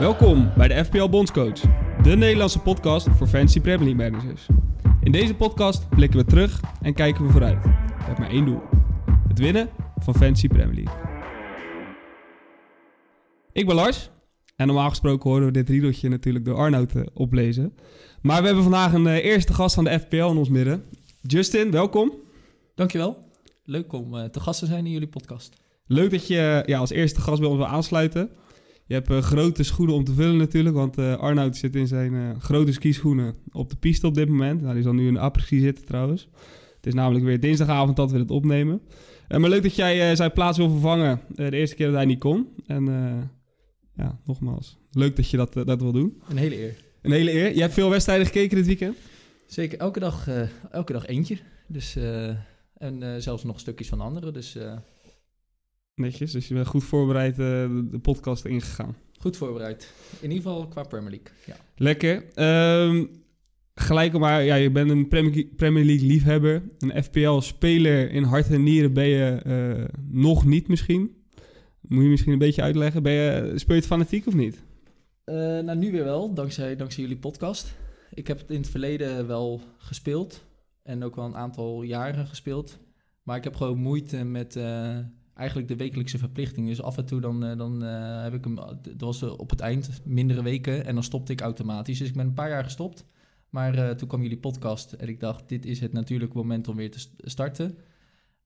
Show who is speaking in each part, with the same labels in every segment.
Speaker 1: Welkom bij de FPL Bondscoach, de Nederlandse podcast voor fantasy Premier League managers. In deze podcast blikken we terug en kijken we vooruit. Hebben maar één doel: het winnen van fantasy Premier League. Ik ben Lars en normaal gesproken horen we dit riedeltje natuurlijk door Arnoud eh, oplezen. Maar we hebben vandaag een eh, eerste gast van de FPL in ons midden. Justin, welkom.
Speaker 2: Dankjewel. Leuk om eh, te gast te zijn in jullie podcast.
Speaker 1: Leuk dat je ja, als eerste gast bij ons wil aansluiten. Je hebt eh, grote schoenen om te vullen natuurlijk, want eh Arnoud zit in zijn eh, grote skischoenen op de piste op dit moment. Nou, die zal nu in de après-ski zitten trouwens. Het is namelijk weer dinsdagavond dat we het opnemen. Maar leuk dat jij zijn plaats wil vervangen de eerste keer dat hij niet kon. En ja, nogmaals, leuk dat je dat, dat wil doen.
Speaker 2: Een hele eer.
Speaker 1: Een hele eer. Je hebt veel wedstrijden gekeken dit weekend?
Speaker 2: Zeker, elke dag, elke dag eentje. Dus, en zelfs nog stukjes van anderen. Dus
Speaker 1: Netjes, dus je bent goed voorbereid eh, de, podcast ingegaan.
Speaker 2: goed voorbereid. In ieder geval qua Premier League. Ja.
Speaker 1: Lekker. Ehm, gelijk maar, ja, je bent een Premier Premier League liefhebber. Een FPL-speler in hart en nieren ben je eh, nog niet misschien. Moet je misschien een beetje uitleggen. Ben je, speel je het fanatiek of niet?
Speaker 2: Eh, nou, nu weer wel, dankzij, dankzij jullie podcast. Ik heb het in het verleden wel gespeeld. En ook wel een aantal jaren gespeeld. Maar ik heb gewoon moeite met eh, eigenlijk de wekelijkse verplichting. Dus af en toe dan, eh, dan eh, heb ik hem... Dat was eh, op het eind mindere weken en dan stopte ik automatisch. Dus ik ben een paar jaar gestopt. Maar toen kwam jullie podcast en ik dacht, dit is het natuurlijke moment om weer te st- starten.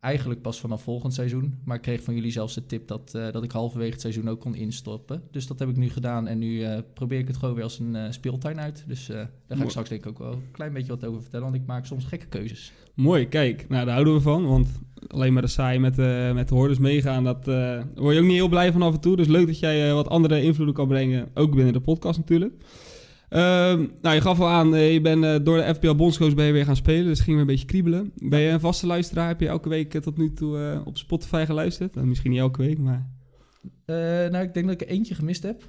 Speaker 2: Eigenlijk pas vanaf volgend seizoen. Maar ik kreeg van jullie zelfs de tip dat, eh, dat ik halverwege het seizoen ook kon instoppen. Dus dat heb ik nu gedaan. En nu eh, probeer ik het gewoon weer als een eh, speeltuin uit. Dus daar ga
Speaker 1: Mooi.
Speaker 2: ik straks denk ik ook wel een klein beetje wat over vertellen. Want ik maak soms gekke keuzes.
Speaker 1: Mooi, kijk. Nou, daar houden we van. Want alleen maar de saai met, met de hordes meegaan, dat word je ook niet heel blij van af en toe. Dus leuk dat jij wat andere invloeden kan brengen. Ook binnen de podcast natuurlijk. Ehm, nou, je gaf al aan, eh, je bent eh, door de FPL Bondscoach ben je weer gaan spelen. Dus ging weer een beetje kriebelen. Ben je een vaste luisteraar? Heb je elke week eh, tot nu toe op Spotify geluisterd? Nou, misschien niet elke week, maar...
Speaker 2: Nou, ik denk dat ik er eentje gemist heb.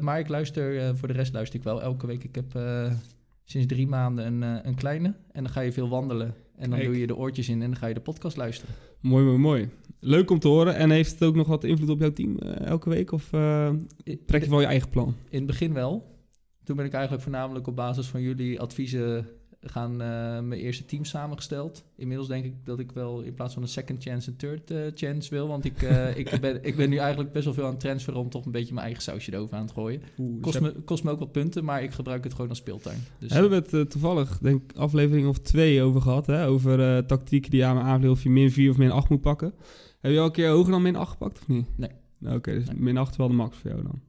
Speaker 2: Maar ik luister, voor de rest luister ik wel elke week. Ik heb sinds drie maanden een, een kleine. En dan ga je veel wandelen. En dan
Speaker 1: Kijk.
Speaker 2: doe je de oortjes in en dan ga je de podcast luisteren.
Speaker 1: Mooi, mooi, mooi. Leuk om te horen. En heeft het ook nog wat invloed op jouw team elke week? Of trek je wel je eigen plan?
Speaker 2: In het begin wel. Toen ben ik eigenlijk voornamelijk op basis van jullie adviezen gaan eh, mijn eerste team samengesteld. Inmiddels denk ik dat ik wel in plaats van een second chance een third eh, chance wil. Want ik, eh, ik, ben, ik ben nu eigenlijk best wel veel aan het transferen om toch een beetje mijn eigen sausje erover aan te gooien.
Speaker 1: Oeh,
Speaker 2: Kost me, kost me ook wat punten, maar ik gebruik het gewoon als speeltuin. Dus,
Speaker 1: Hebben we het toevallig, denk ik, aflevering of twee over gehad, hè? Over tactieken die aan me aanvliegen of je min 4 of min 8 moet pakken. Heb je al een keer hoger dan min 8 gepakt of niet?
Speaker 2: Nee.
Speaker 1: Nou, Oké, dus
Speaker 2: Nee.
Speaker 1: min 8 is wel de max voor jou dan.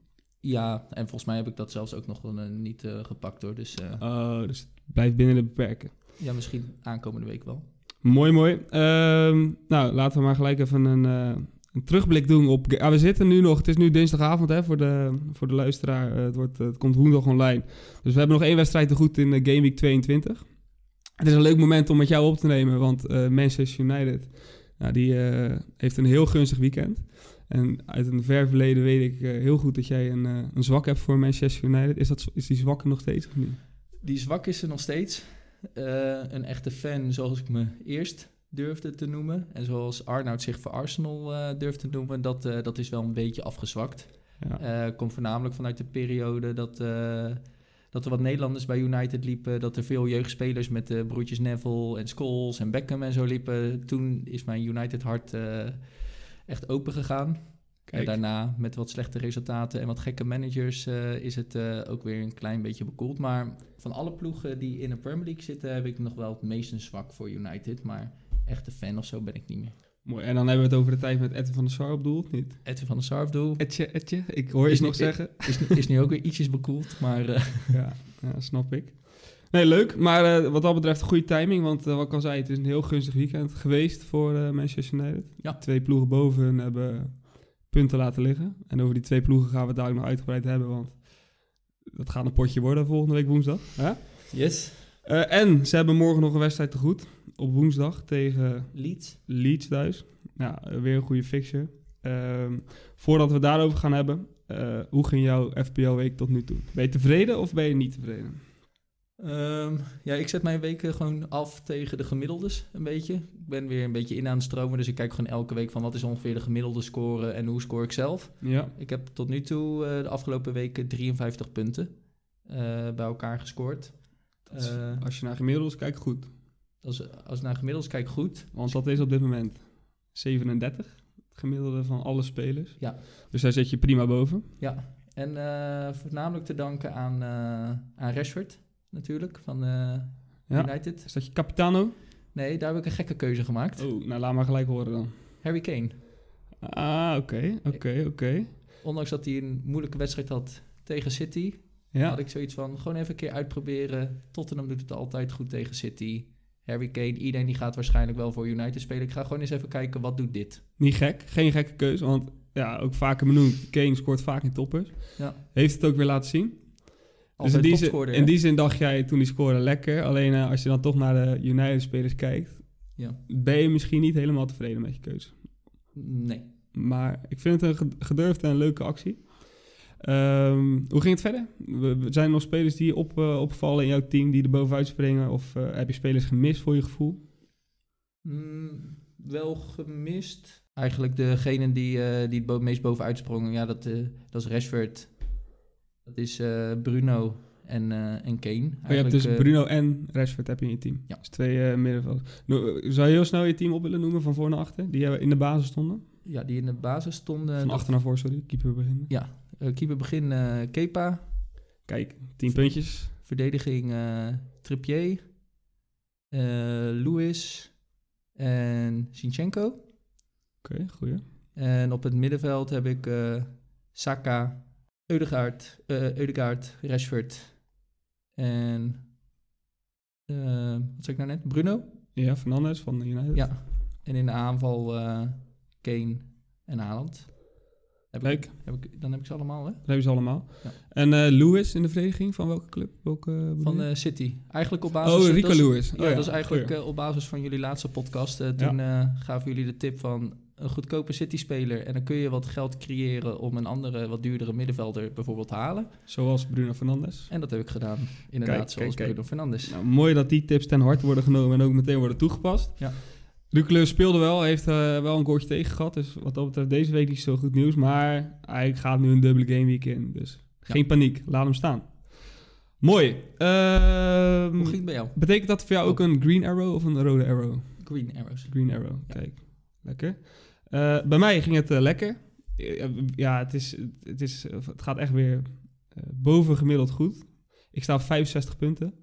Speaker 2: Ja, en volgens mij heb ik dat zelfs ook nog eh, niet eh, gepakt hoor. Dus eh,
Speaker 1: Oh, dus het blijft binnen de beperken.
Speaker 2: ja, misschien aankomende week wel.
Speaker 1: Mooi, mooi. Ehm, nou, laten we maar gelijk even een, een terugblik doen op... Ja, we zitten nu nog... Het is nu dinsdagavond hè, voor, de, voor de luisteraar. Het, wordt, het komt woensdag online. Dus we hebben nog één wedstrijd te goed in Game Week 22. Het is een leuk moment om met jou op te nemen, want Manchester United... Nou, die heeft een heel gunstig weekend. En uit een ver verleden weet ik eh, heel goed dat jij een, eh, een zwak hebt voor Manchester United. Is, dat, is die zwakke nog steeds of niet?
Speaker 2: Die zwak is er nog steeds. Eh, een echte fan zoals ik me eerst durfde te noemen. En zoals Arnoud zich voor Arsenal durfde te noemen, dat, dat is wel een beetje afgezwakt.
Speaker 1: Ja.
Speaker 2: Komt voornamelijk vanuit de periode dat, dat er wat Nederlanders bij United liepen. Dat er veel jeugdspelers met de broertjes Neville en Scholes en Beckham en zo liepen. Toen is mijn United hart echt open gegaan. En
Speaker 1: Kijk.
Speaker 2: daarna met wat slechte resultaten en wat gekke managers eh, is het eh, ook weer een klein beetje bekoeld. Maar van alle ploegen die in de Premier League zitten heb ik nog wel het meest een zwak voor United. Maar echte fan of zo ben ik niet meer.
Speaker 1: Mooi. En dan hebben we het over de tijd met Edwin van der Sar op doel, of niet?
Speaker 2: Edwin van der Sar doel
Speaker 1: Etje, Etje. Ik hoor je nog zeggen.
Speaker 2: is, is nu ook weer ietsjes bekoeld. Maar eh,
Speaker 1: ja, ja, snap ik. Nee, leuk. Maar eh, wat dat betreft een goede timing. Want eh, wat ik al zei, het is een heel gunstig weekend geweest voor eh, Manchester United.
Speaker 2: Ja.
Speaker 1: Twee ploegen boven hun hebben punten laten liggen. En over die twee ploegen gaan we het daar ook nog uitgebreid hebben. Want dat gaat een potje worden volgende week woensdag. Hè?
Speaker 2: yes,
Speaker 1: en ze hebben morgen nog een wedstrijd te goed. Op woensdag tegen
Speaker 2: Leeds.
Speaker 1: Leeds thuis. Ja, eh, weer een goede fixture. Ehm, voordat we daarover gaan hebben, hoe ging jouw FPL-week tot nu toe? Ben je tevreden of ben je niet tevreden?
Speaker 2: Ehm, ja, ik zet mijn weken gewoon af tegen de gemiddeldes een beetje. Ik ben weer een beetje in aan het stromen, dus ik kijk gewoon elke week van wat is ongeveer de gemiddelde score en hoe score ik zelf.
Speaker 1: Ja.
Speaker 2: Ik heb tot nu toe eh, de afgelopen weken 53 punten eh, bij elkaar gescoord.
Speaker 1: Is-
Speaker 2: Eh,
Speaker 1: als je naar gemiddeldes kijkt, goed.
Speaker 2: als, als ik naar gemiddeldes kijk, goed.
Speaker 1: Want dat is op dit moment 37, het gemiddelde van alle spelers.
Speaker 2: Ja.
Speaker 1: Dus daar zit je prima boven.
Speaker 2: Ja, en voornamelijk te danken aan, aan Rashford natuurlijk, van eh,
Speaker 1: Ja.
Speaker 2: United.
Speaker 1: Is dat je capitano?
Speaker 2: Nee, daar heb ik een gekke keuze gemaakt.
Speaker 1: Oh, nou laat maar gelijk horen dan.
Speaker 2: Harry Kane.
Speaker 1: Ah, oké, oké, oké.
Speaker 2: Ondanks dat hij een moeilijke wedstrijd had tegen City,
Speaker 1: Ja,
Speaker 2: had ik zoiets van gewoon even een keer uitproberen. Tottenham doet het altijd goed tegen City. Harry Kane, iedereen die gaat waarschijnlijk wel voor United spelen. Ik ga gewoon eens even kijken, wat doet dit?
Speaker 1: niet gek. Geen gekke keuze, want ja, ook vaker benoemd. Kane scoort vaak in toppers.
Speaker 2: Ja.
Speaker 1: Heeft het ook weer laten zien. Dus in die, zin, in
Speaker 2: hè?
Speaker 1: die zin dacht jij toen die scoorde lekker. Alleen eh, als je dan toch naar de United-spelers kijkt,
Speaker 2: Ja.
Speaker 1: ben je misschien niet helemaal tevreden met je keuze.
Speaker 2: Nee.
Speaker 1: Maar ik vind het een ged- gedurfde en leuke actie. Ehm, hoe ging het verder? Zijn er nog spelers die op, eh, opvallen in jouw team, die er bovenuit springen? Of eh, heb je spelers gemist voor je gevoel?
Speaker 2: Mm, wel gemist. Eigenlijk degene die, die het meest bovenuit sprongen, ja, dat, dat is Rashford. Dat is eh, Bruno en, eh, en Kane.
Speaker 1: Oh, je hebt dus
Speaker 2: eh,
Speaker 1: Bruno en Rashford heb je in je team.
Speaker 2: Ja.
Speaker 1: Dus twee middenvelders. Nou, Zou je heel snel je team op willen noemen van voor naar achter? Die in de basis stonden?
Speaker 2: ja, die in de basis stonden.
Speaker 1: Van achter naar voor, sorry. Keeper beginnen.
Speaker 2: Ja, keeper begin Kepa.
Speaker 1: Kijk, tien puntjes.
Speaker 2: Verdediging Trippier. eh Lewis. En Sinchenko.
Speaker 1: Oké, goeie.
Speaker 2: En op het middenveld heb ik Saka, Eudegaard, eh Eudegaard, Rashford en eh, wat zei ik nou net? Bruno.
Speaker 1: Ja, Fernandes van United.
Speaker 2: Ja. En in de aanval eh, Kane en Haaland. Heb ik,
Speaker 1: Leuk.
Speaker 2: heb ik, dan heb ik ze allemaal, hè?
Speaker 1: Dat hebben ze allemaal.
Speaker 2: Ja.
Speaker 1: En eh Lewis in de verdediging van welke club? Welke,
Speaker 2: Van City. Eigenlijk op basis...
Speaker 1: oh, Rico
Speaker 2: dat is-
Speaker 1: Lewis.
Speaker 2: Ja,
Speaker 1: Oh,
Speaker 2: dat is eigenlijk op basis van jullie laatste podcast. toen gaven jullie de tip van een goedkope City-speler. En dan kun je wat geld creëren om een andere, wat duurdere middenvelder bijvoorbeeld te halen.
Speaker 1: Zoals Bruno Fernandes.
Speaker 2: En dat heb ik gedaan. Inderdaad,
Speaker 1: Kijk,
Speaker 2: zoals
Speaker 1: kijk,
Speaker 2: Bruno Fernandes.
Speaker 1: Nou, mooi dat die tips ten harte worden genomen en ook meteen worden toegepast.
Speaker 2: Ja.
Speaker 1: Luc speelde wel, heeft eh, wel een goaltje tegen gehad. Dus wat dat betreft deze week niet zo goed nieuws. Maar hij gaat nu een dubbele game week in. Dus geen paniek, laat hem staan. Mooi. Ehm,
Speaker 2: Hoe ging het bij jou?
Speaker 1: betekent dat voor jou ook een green arrow of een rode arrow?
Speaker 2: Green Arrows.
Speaker 1: Green arrow,
Speaker 2: Ja.
Speaker 1: kijk. Lekker. Eh, bij mij ging het eh, lekker. Eh, Ja, het, is, het, is, het gaat echt weer boven gemiddeld goed. Ik sta op 65 punten.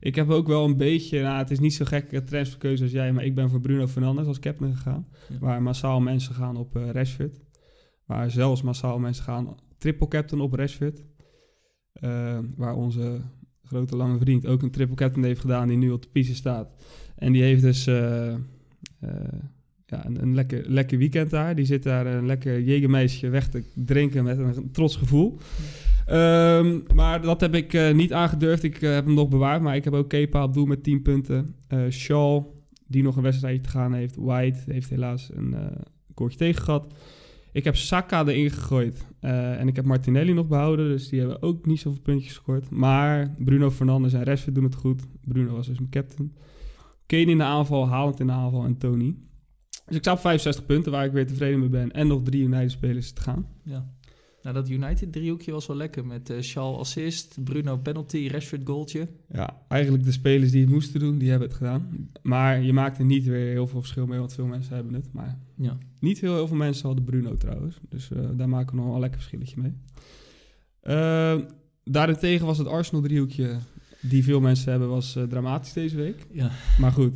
Speaker 1: Ik heb ook wel een beetje, nou, het is niet zo gekke transferkeuze als jij, maar ik ben voor Bruno Fernandes als captain gegaan.
Speaker 2: Ja.
Speaker 1: Waar massaal mensen gaan op eh Rashford. Waar zelfs massaal mensen gaan triple captain op Rashford. Waar onze grote lange vriend ook een triple captain heeft gedaan die nu op de piste staat. En die heeft dus ja, een, een lekker, lekker weekend daar. Die zit daar een lekker jegermeisje weg te drinken met een trots gevoel. Ehm, maar dat heb ik eh, niet aangedurfd. Ik eh, heb hem nog bewaard. Maar ik heb ook Kepa op doel met 10 punten. Eh Shaw, die nog een wedstrijdje te gaan heeft. White heeft helaas een eh koortje tegen gehad. Ik heb Saka erin gegooid. En ik heb Martinelli nog behouden. Dus die hebben ook niet zoveel puntjes gescoord. Maar Bruno Fernandes en Rashford doen het goed. Bruno was dus mijn captain. Kane in de aanval, Haaland in de aanval en Tony. Dus ik sta op 65 punten waar ik weer tevreden mee ben. En nog drie United-spelers te gaan.
Speaker 2: Ja. Nou, dat United driehoekje was wel lekker. Met eh Shaw assist, Bruno penalty, Rashford goaltje.
Speaker 1: Ja, eigenlijk de spelers die het moesten doen, die hebben het gedaan. Maar je maakt er niet weer heel veel verschil mee, want veel mensen hebben het. Maar
Speaker 2: Ja.
Speaker 1: niet heel, heel veel mensen hadden Bruno trouwens. Dus eh, daar maken we nog wel een lekker verschilletje mee. Eh, daarentegen was het Arsenal driehoekje, die veel mensen hebben, was eh, dramatisch deze week.
Speaker 2: ja.
Speaker 1: Maar goed,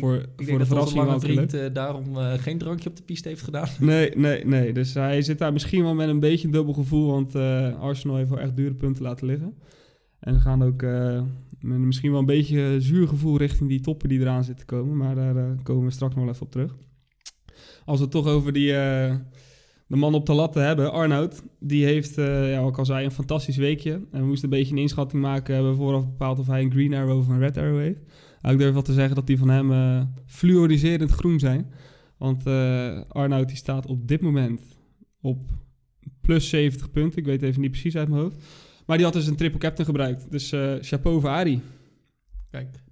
Speaker 1: voor,
Speaker 2: Ik
Speaker 1: voor
Speaker 2: denk
Speaker 1: de verrassing leuk.
Speaker 2: vriend eh, daarom eh, geen drankje op de piste heeft gedaan.
Speaker 1: Nee, nee, nee. Dus hij zit daar misschien wel met een beetje een dubbel gevoel. Want eh, Arsenal heeft wel echt dure punten laten liggen. En ze gaan ook met misschien wel een beetje zuur gevoel richting die toppen die eraan zitten komen. Maar daar komen we straks nog wel even op terug. Als we het toch over die, de man op de latten hebben, Arnoud. Die heeft, ja, ik al zei, een fantastisch weekje. En we moesten een beetje een inschatting maken. Hebben we vooraf bepaald of hij een green arrow of een red arrow heeft. Nou, ik durf wel te zeggen dat die van hem eh fluoriserend groen zijn. Want eh Arnoud die staat op dit moment op plus 70 punten. Ik weet even niet precies uit mijn hoofd. Maar die had dus een triple captain gebruikt. Dus eh, chapeau voor Arie.
Speaker 2: Kijk.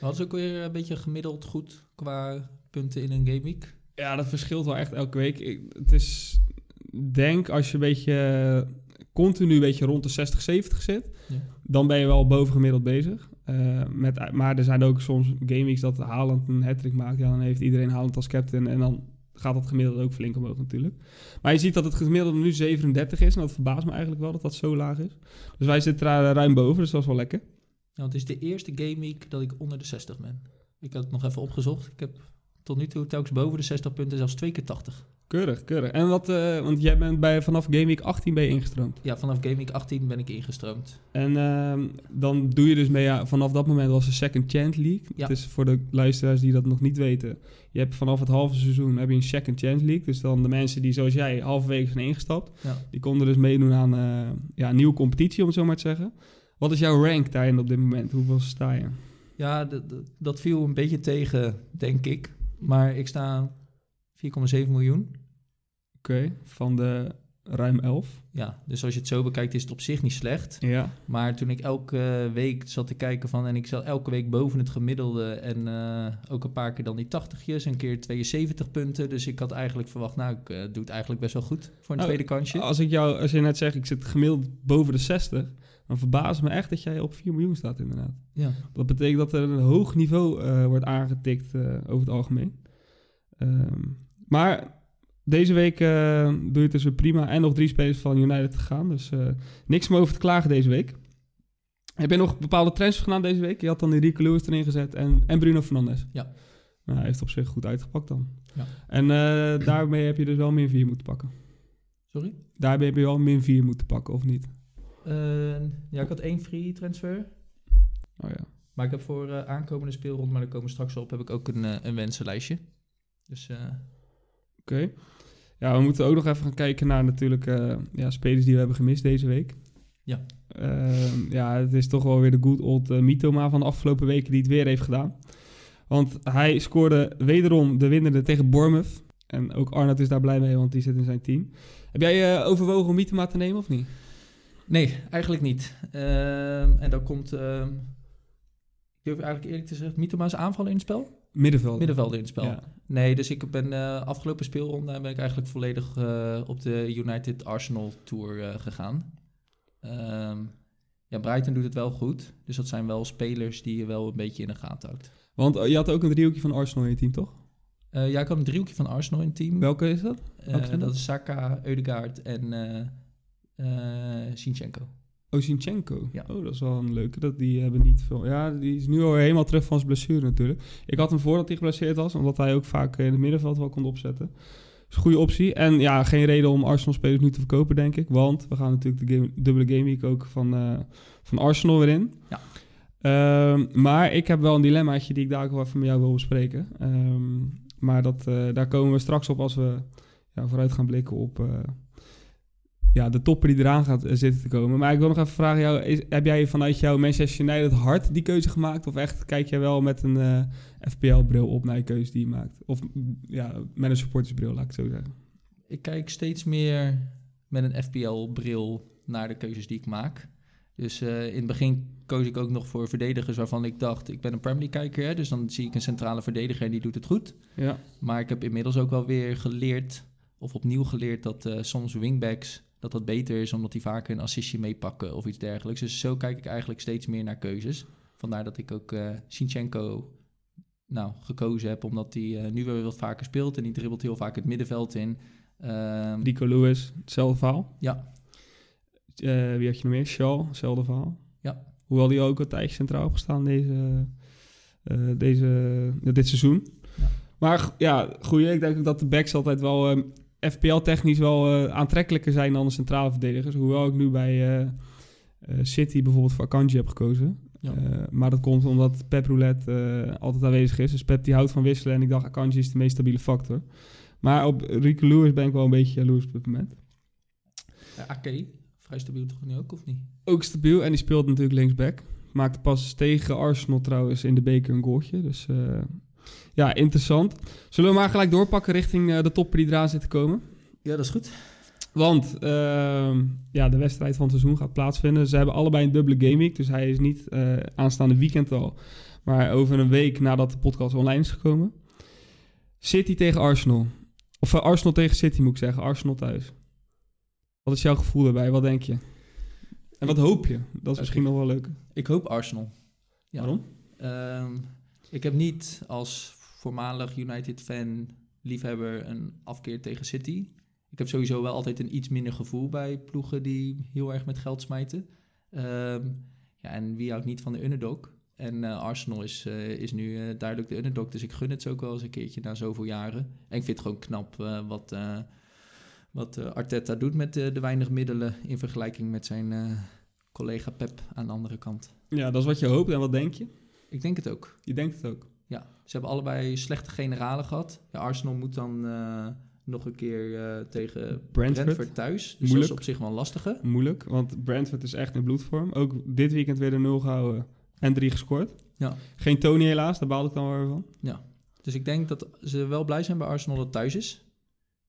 Speaker 2: Hadden ze ook weer een beetje gemiddeld goed qua punten in een gameweek?
Speaker 1: Ja, dat verschilt wel echt elke week. Ik, het is, denk als je een beetje continu een beetje rond de 60, 70 zit,
Speaker 2: Ja.
Speaker 1: dan ben je wel bovengemiddeld bezig. Eh, met, maar er zijn ook soms gameweeks dat Haaland een hat maakt. Ja, dan heeft iedereen Haaland als captain en dan gaat dat gemiddelde ook flink omhoog natuurlijk. Maar je ziet dat het gemiddelde nu 37 is en dat verbaast me eigenlijk wel dat dat zo laag is. Dus wij zitten daar eh, ruim boven, dus dat is wel lekker.
Speaker 2: Het is de eerste gameweek dat ik onder de 60 ben. Ik had het nog even opgezocht. Ik heb tot nu toe telkens boven de 60 punten, zelfs twee keer 80.
Speaker 1: Keurig, keurig. En wat, eh, want jij bent bij, vanaf Game Week 18 ben je ingestroomd.
Speaker 2: Ja, vanaf gameweek 18 ben ik ingestroomd.
Speaker 1: En ehm, dan doe je dus mee, ja, vanaf dat moment was de Second Chance League.
Speaker 2: Ja.
Speaker 1: Het is voor de luisteraars die dat nog niet weten. Je hebt vanaf het halve seizoen heb je een Second Chance League. Dus dan de mensen die zoals jij halverwege zijn ingestapt.
Speaker 2: Ja.
Speaker 1: Die konden dus meedoen aan eh, ja, een nieuwe competitie, om het zo maar te zeggen. Wat is jouw rank daarin op dit moment? Hoeveel sta je?
Speaker 2: Ja, dat viel een beetje tegen, denk ik. Maar ik sta 4,7 miljoen.
Speaker 1: Oké, van de ruim 11.
Speaker 2: Ja, dus als je het zo bekijkt is het op zich niet slecht.
Speaker 1: Ja.
Speaker 2: Maar toen ik elke week zat te kijken van... en ik zat elke week boven het gemiddelde... en eh, ook een paar keer dan die 80'jes, een keer 72 punten. Dus ik had eigenlijk verwacht... nou, ik eh, doe het eigenlijk best wel goed voor een
Speaker 1: Oh,
Speaker 2: tweede kansje.
Speaker 1: Als, ik jou, als je net zegt, ik zit gemiddeld boven de 60. Dan verbaast me echt dat jij op 4 miljoen staat inderdaad.
Speaker 2: Ja.
Speaker 1: Dat betekent dat er een hoog niveau eh, wordt aangetikt over het algemeen. Ehm, maar deze week eh, doe je dus weer prima. En nog drie spelers van United te gaan. Dus eh, niks meer over te klagen deze week. Heb je nog bepaalde transfers gedaan deze week? Je had dan die Rico Lewis erin gezet en, en Bruno Fernandes.
Speaker 2: Ja.
Speaker 1: Nou, hij heeft op zich goed uitgepakt dan.
Speaker 2: Ja.
Speaker 1: En eh, daarmee heb je dus wel min 4 moeten pakken.
Speaker 2: Sorry?
Speaker 1: Daarbij heb je wel min 4 moeten pakken, of niet?
Speaker 2: Eh, ja, ik had één free transfer.
Speaker 1: Oh ja.
Speaker 2: Maar ik heb voor aankomende speelronde... maar daar komen we straks op... heb ik ook een, een wensenlijstje. Dus eh,
Speaker 1: Oké. Ja, we moeten ook nog even gaan kijken naar natuurlijk eh, ja, spelers die we hebben gemist deze week.
Speaker 2: Ja.
Speaker 1: Ehm, ja, het is toch wel weer de good old uh, Mitoma van de afgelopen weken die het weer heeft gedaan. Want hij scoorde wederom de winnende tegen Bournemouth. En ook Arnold is daar blij mee, want die zit in zijn team. Heb jij eh, overwogen om Mitoma te nemen of niet?
Speaker 2: Nee, eigenlijk niet. Ehm, en dan komt... ehm, ik durf eigenlijk eerlijk te zeggen... Mitoma's aanvallen in het spel?
Speaker 1: Middenveld.
Speaker 2: Middenvelder in het spel.
Speaker 1: Ja.
Speaker 2: Nee, dus ik ben eh afgelopen speelronde ben ik eigenlijk volledig eh, op de United Arsenal Tour eh, gegaan. Ehm, ja, Brighton doet het wel goed. Dus dat zijn wel spelers die je wel een beetje in de gaten houdt.
Speaker 1: Want je had ook een driehoekje van Arsenal in je team, toch?
Speaker 2: Ja, ik had een driehoekje van Arsenal in het team.
Speaker 1: Welke is dat? Dat?
Speaker 2: is Saka, Eudegaard en Sinchenko.
Speaker 1: Osinchenko.
Speaker 2: Ja.
Speaker 1: Oh, dat is wel een leuke. Dat die hebben niet veel. Ja, die is nu al helemaal terug van zijn blessure natuurlijk. Ik had hem voordat hij geblesseerd was, omdat hij ook vaak in het middenveld wel kon opzetten. is een goede optie. En ja, geen reden om Arsenal-spelers nu te verkopen, denk ik. Want we gaan natuurlijk de game, dubbele game week ook van, eh, van Arsenal weer in.
Speaker 2: Ja.
Speaker 1: Ehm, maar ik heb wel een dilemmaatje die ik daar ook wel even met jou wil bespreken. Ehm, maar dat, eh, daar komen we straks op als we ja, vooruit gaan blikken op eh, ja, de topper die eraan gaat eh, zitten te komen. Maar ik wil nog even vragen jou, is, heb jij vanuit jouw Manchester United hart die keuze gemaakt? Of echt kijk jij wel met een eh, FPL-bril op naar je keuze die je maakt? Of mm, ja, met een supportersbril, laat ik het zo zeggen.
Speaker 2: Ik kijk steeds meer met een FPL-bril naar de keuzes die ik maak. Dus eh, in het begin koos ik ook nog voor verdedigers waarvan ik dacht, ik ben een Premier League-kijker, hè, dus dan zie ik een centrale verdediger en die doet het goed.
Speaker 1: Ja.
Speaker 2: Maar ik heb inmiddels ook wel weer geleerd, of opnieuw geleerd, dat soms wingbacks, dat dat beter is omdat die vaker een assistje meepakken of iets dergelijks. Dus zo kijk ik eigenlijk steeds meer naar keuzes. Vandaar dat ik ook eh Sinchenko nou, gekozen heb, omdat hij eh, nu weer wat vaker speelt en die dribbelt heel vaak het middenveld in. Ehm,
Speaker 1: Rico Lewis, hetzelfde verhaal.
Speaker 2: ja,
Speaker 1: Eh, wie had je nog meer? Shaw, hetzelfde verhaal.
Speaker 2: Ja.
Speaker 1: Hoewel die ook een tijdje centraal heeft gestaan deze, deze, dit seizoen.
Speaker 2: Ja.
Speaker 1: Maar ja, goeie. Ik denk ook dat de backs altijd wel ehm, FPL-technisch wel eh, aantrekkelijker zijn dan de centrale verdedigers. Hoewel ik nu bij eh, eh, City bijvoorbeeld voor Akanji heb gekozen.
Speaker 2: Ja.
Speaker 1: Maar dat komt omdat Pep Roulette altijd aanwezig is. Dus Pep die houdt van wisselen. En ik dacht, Akanji is de meest stabiele factor. Maar op Rico Lewis ben ik wel een beetje jaloers op dit moment.
Speaker 2: Eh, Ake, vrij stabiel toch nu ook, of niet?
Speaker 1: Ook stabiel en die speelt natuurlijk linksback. Maakte pas tegen Arsenal trouwens in de beker een goaltje. Dus ja, interessant. Zullen we maar gelijk doorpakken richting eh, de topper die eraan zit te komen?
Speaker 2: Ja, dat is goed.
Speaker 1: Want ehm, ja, de wedstrijd van het seizoen gaat plaatsvinden. Ze hebben allebei een dubbele gameweek, dus hij is niet eh, aanstaande weekend al. Maar over een week nadat de podcast online is gekomen. City tegen Arsenal. Of eh, Arsenal tegen City moet ik zeggen. Arsenal thuis. Wat is jouw gevoel daarbij? Wat denk je? En wat hoop je? Dat is misschien nog wel leuk.
Speaker 2: Ik hoop Arsenal. Ja.
Speaker 1: Waarom?
Speaker 2: Ehm, ik heb niet als voormalig United-fan, liefhebber, een afkeer tegen City. Ik heb sowieso wel altijd een iets minder gevoel bij ploegen die heel erg met geld smijten. Ehm, ja, en wie houdt niet van de underdog? En eh, Arsenal is, eh, is nu eh, duidelijk de underdog, dus ik gun het ze ook wel eens een keertje na zoveel jaren. En ik vind het gewoon knap wat, wat Arteta doet met de, weinig middelen in vergelijking met zijn collega Pep aan de andere kant.
Speaker 1: Ja, dat is wat je hoopt. En wat denk je?
Speaker 2: Ik denk het ook.
Speaker 1: Je denkt het ook.
Speaker 2: Ja, ze hebben allebei slechte generalen gehad. Ja, Arsenal moet dan eh, nog een keer eh, tegen
Speaker 1: Brentford.
Speaker 2: Brentford, thuis. Dus
Speaker 1: Moeilijk.
Speaker 2: dat is op zich wel een lastige.
Speaker 1: Moeilijk, want Brentford is echt in bloedvorm. Ook dit weekend weer de 0 gehouden en 3 gescoord.
Speaker 2: Ja.
Speaker 1: Geen Tony helaas, daar baalde ik dan wel weer van.
Speaker 2: Dus ik denk dat ze wel blij zijn bij Arsenal dat thuis is.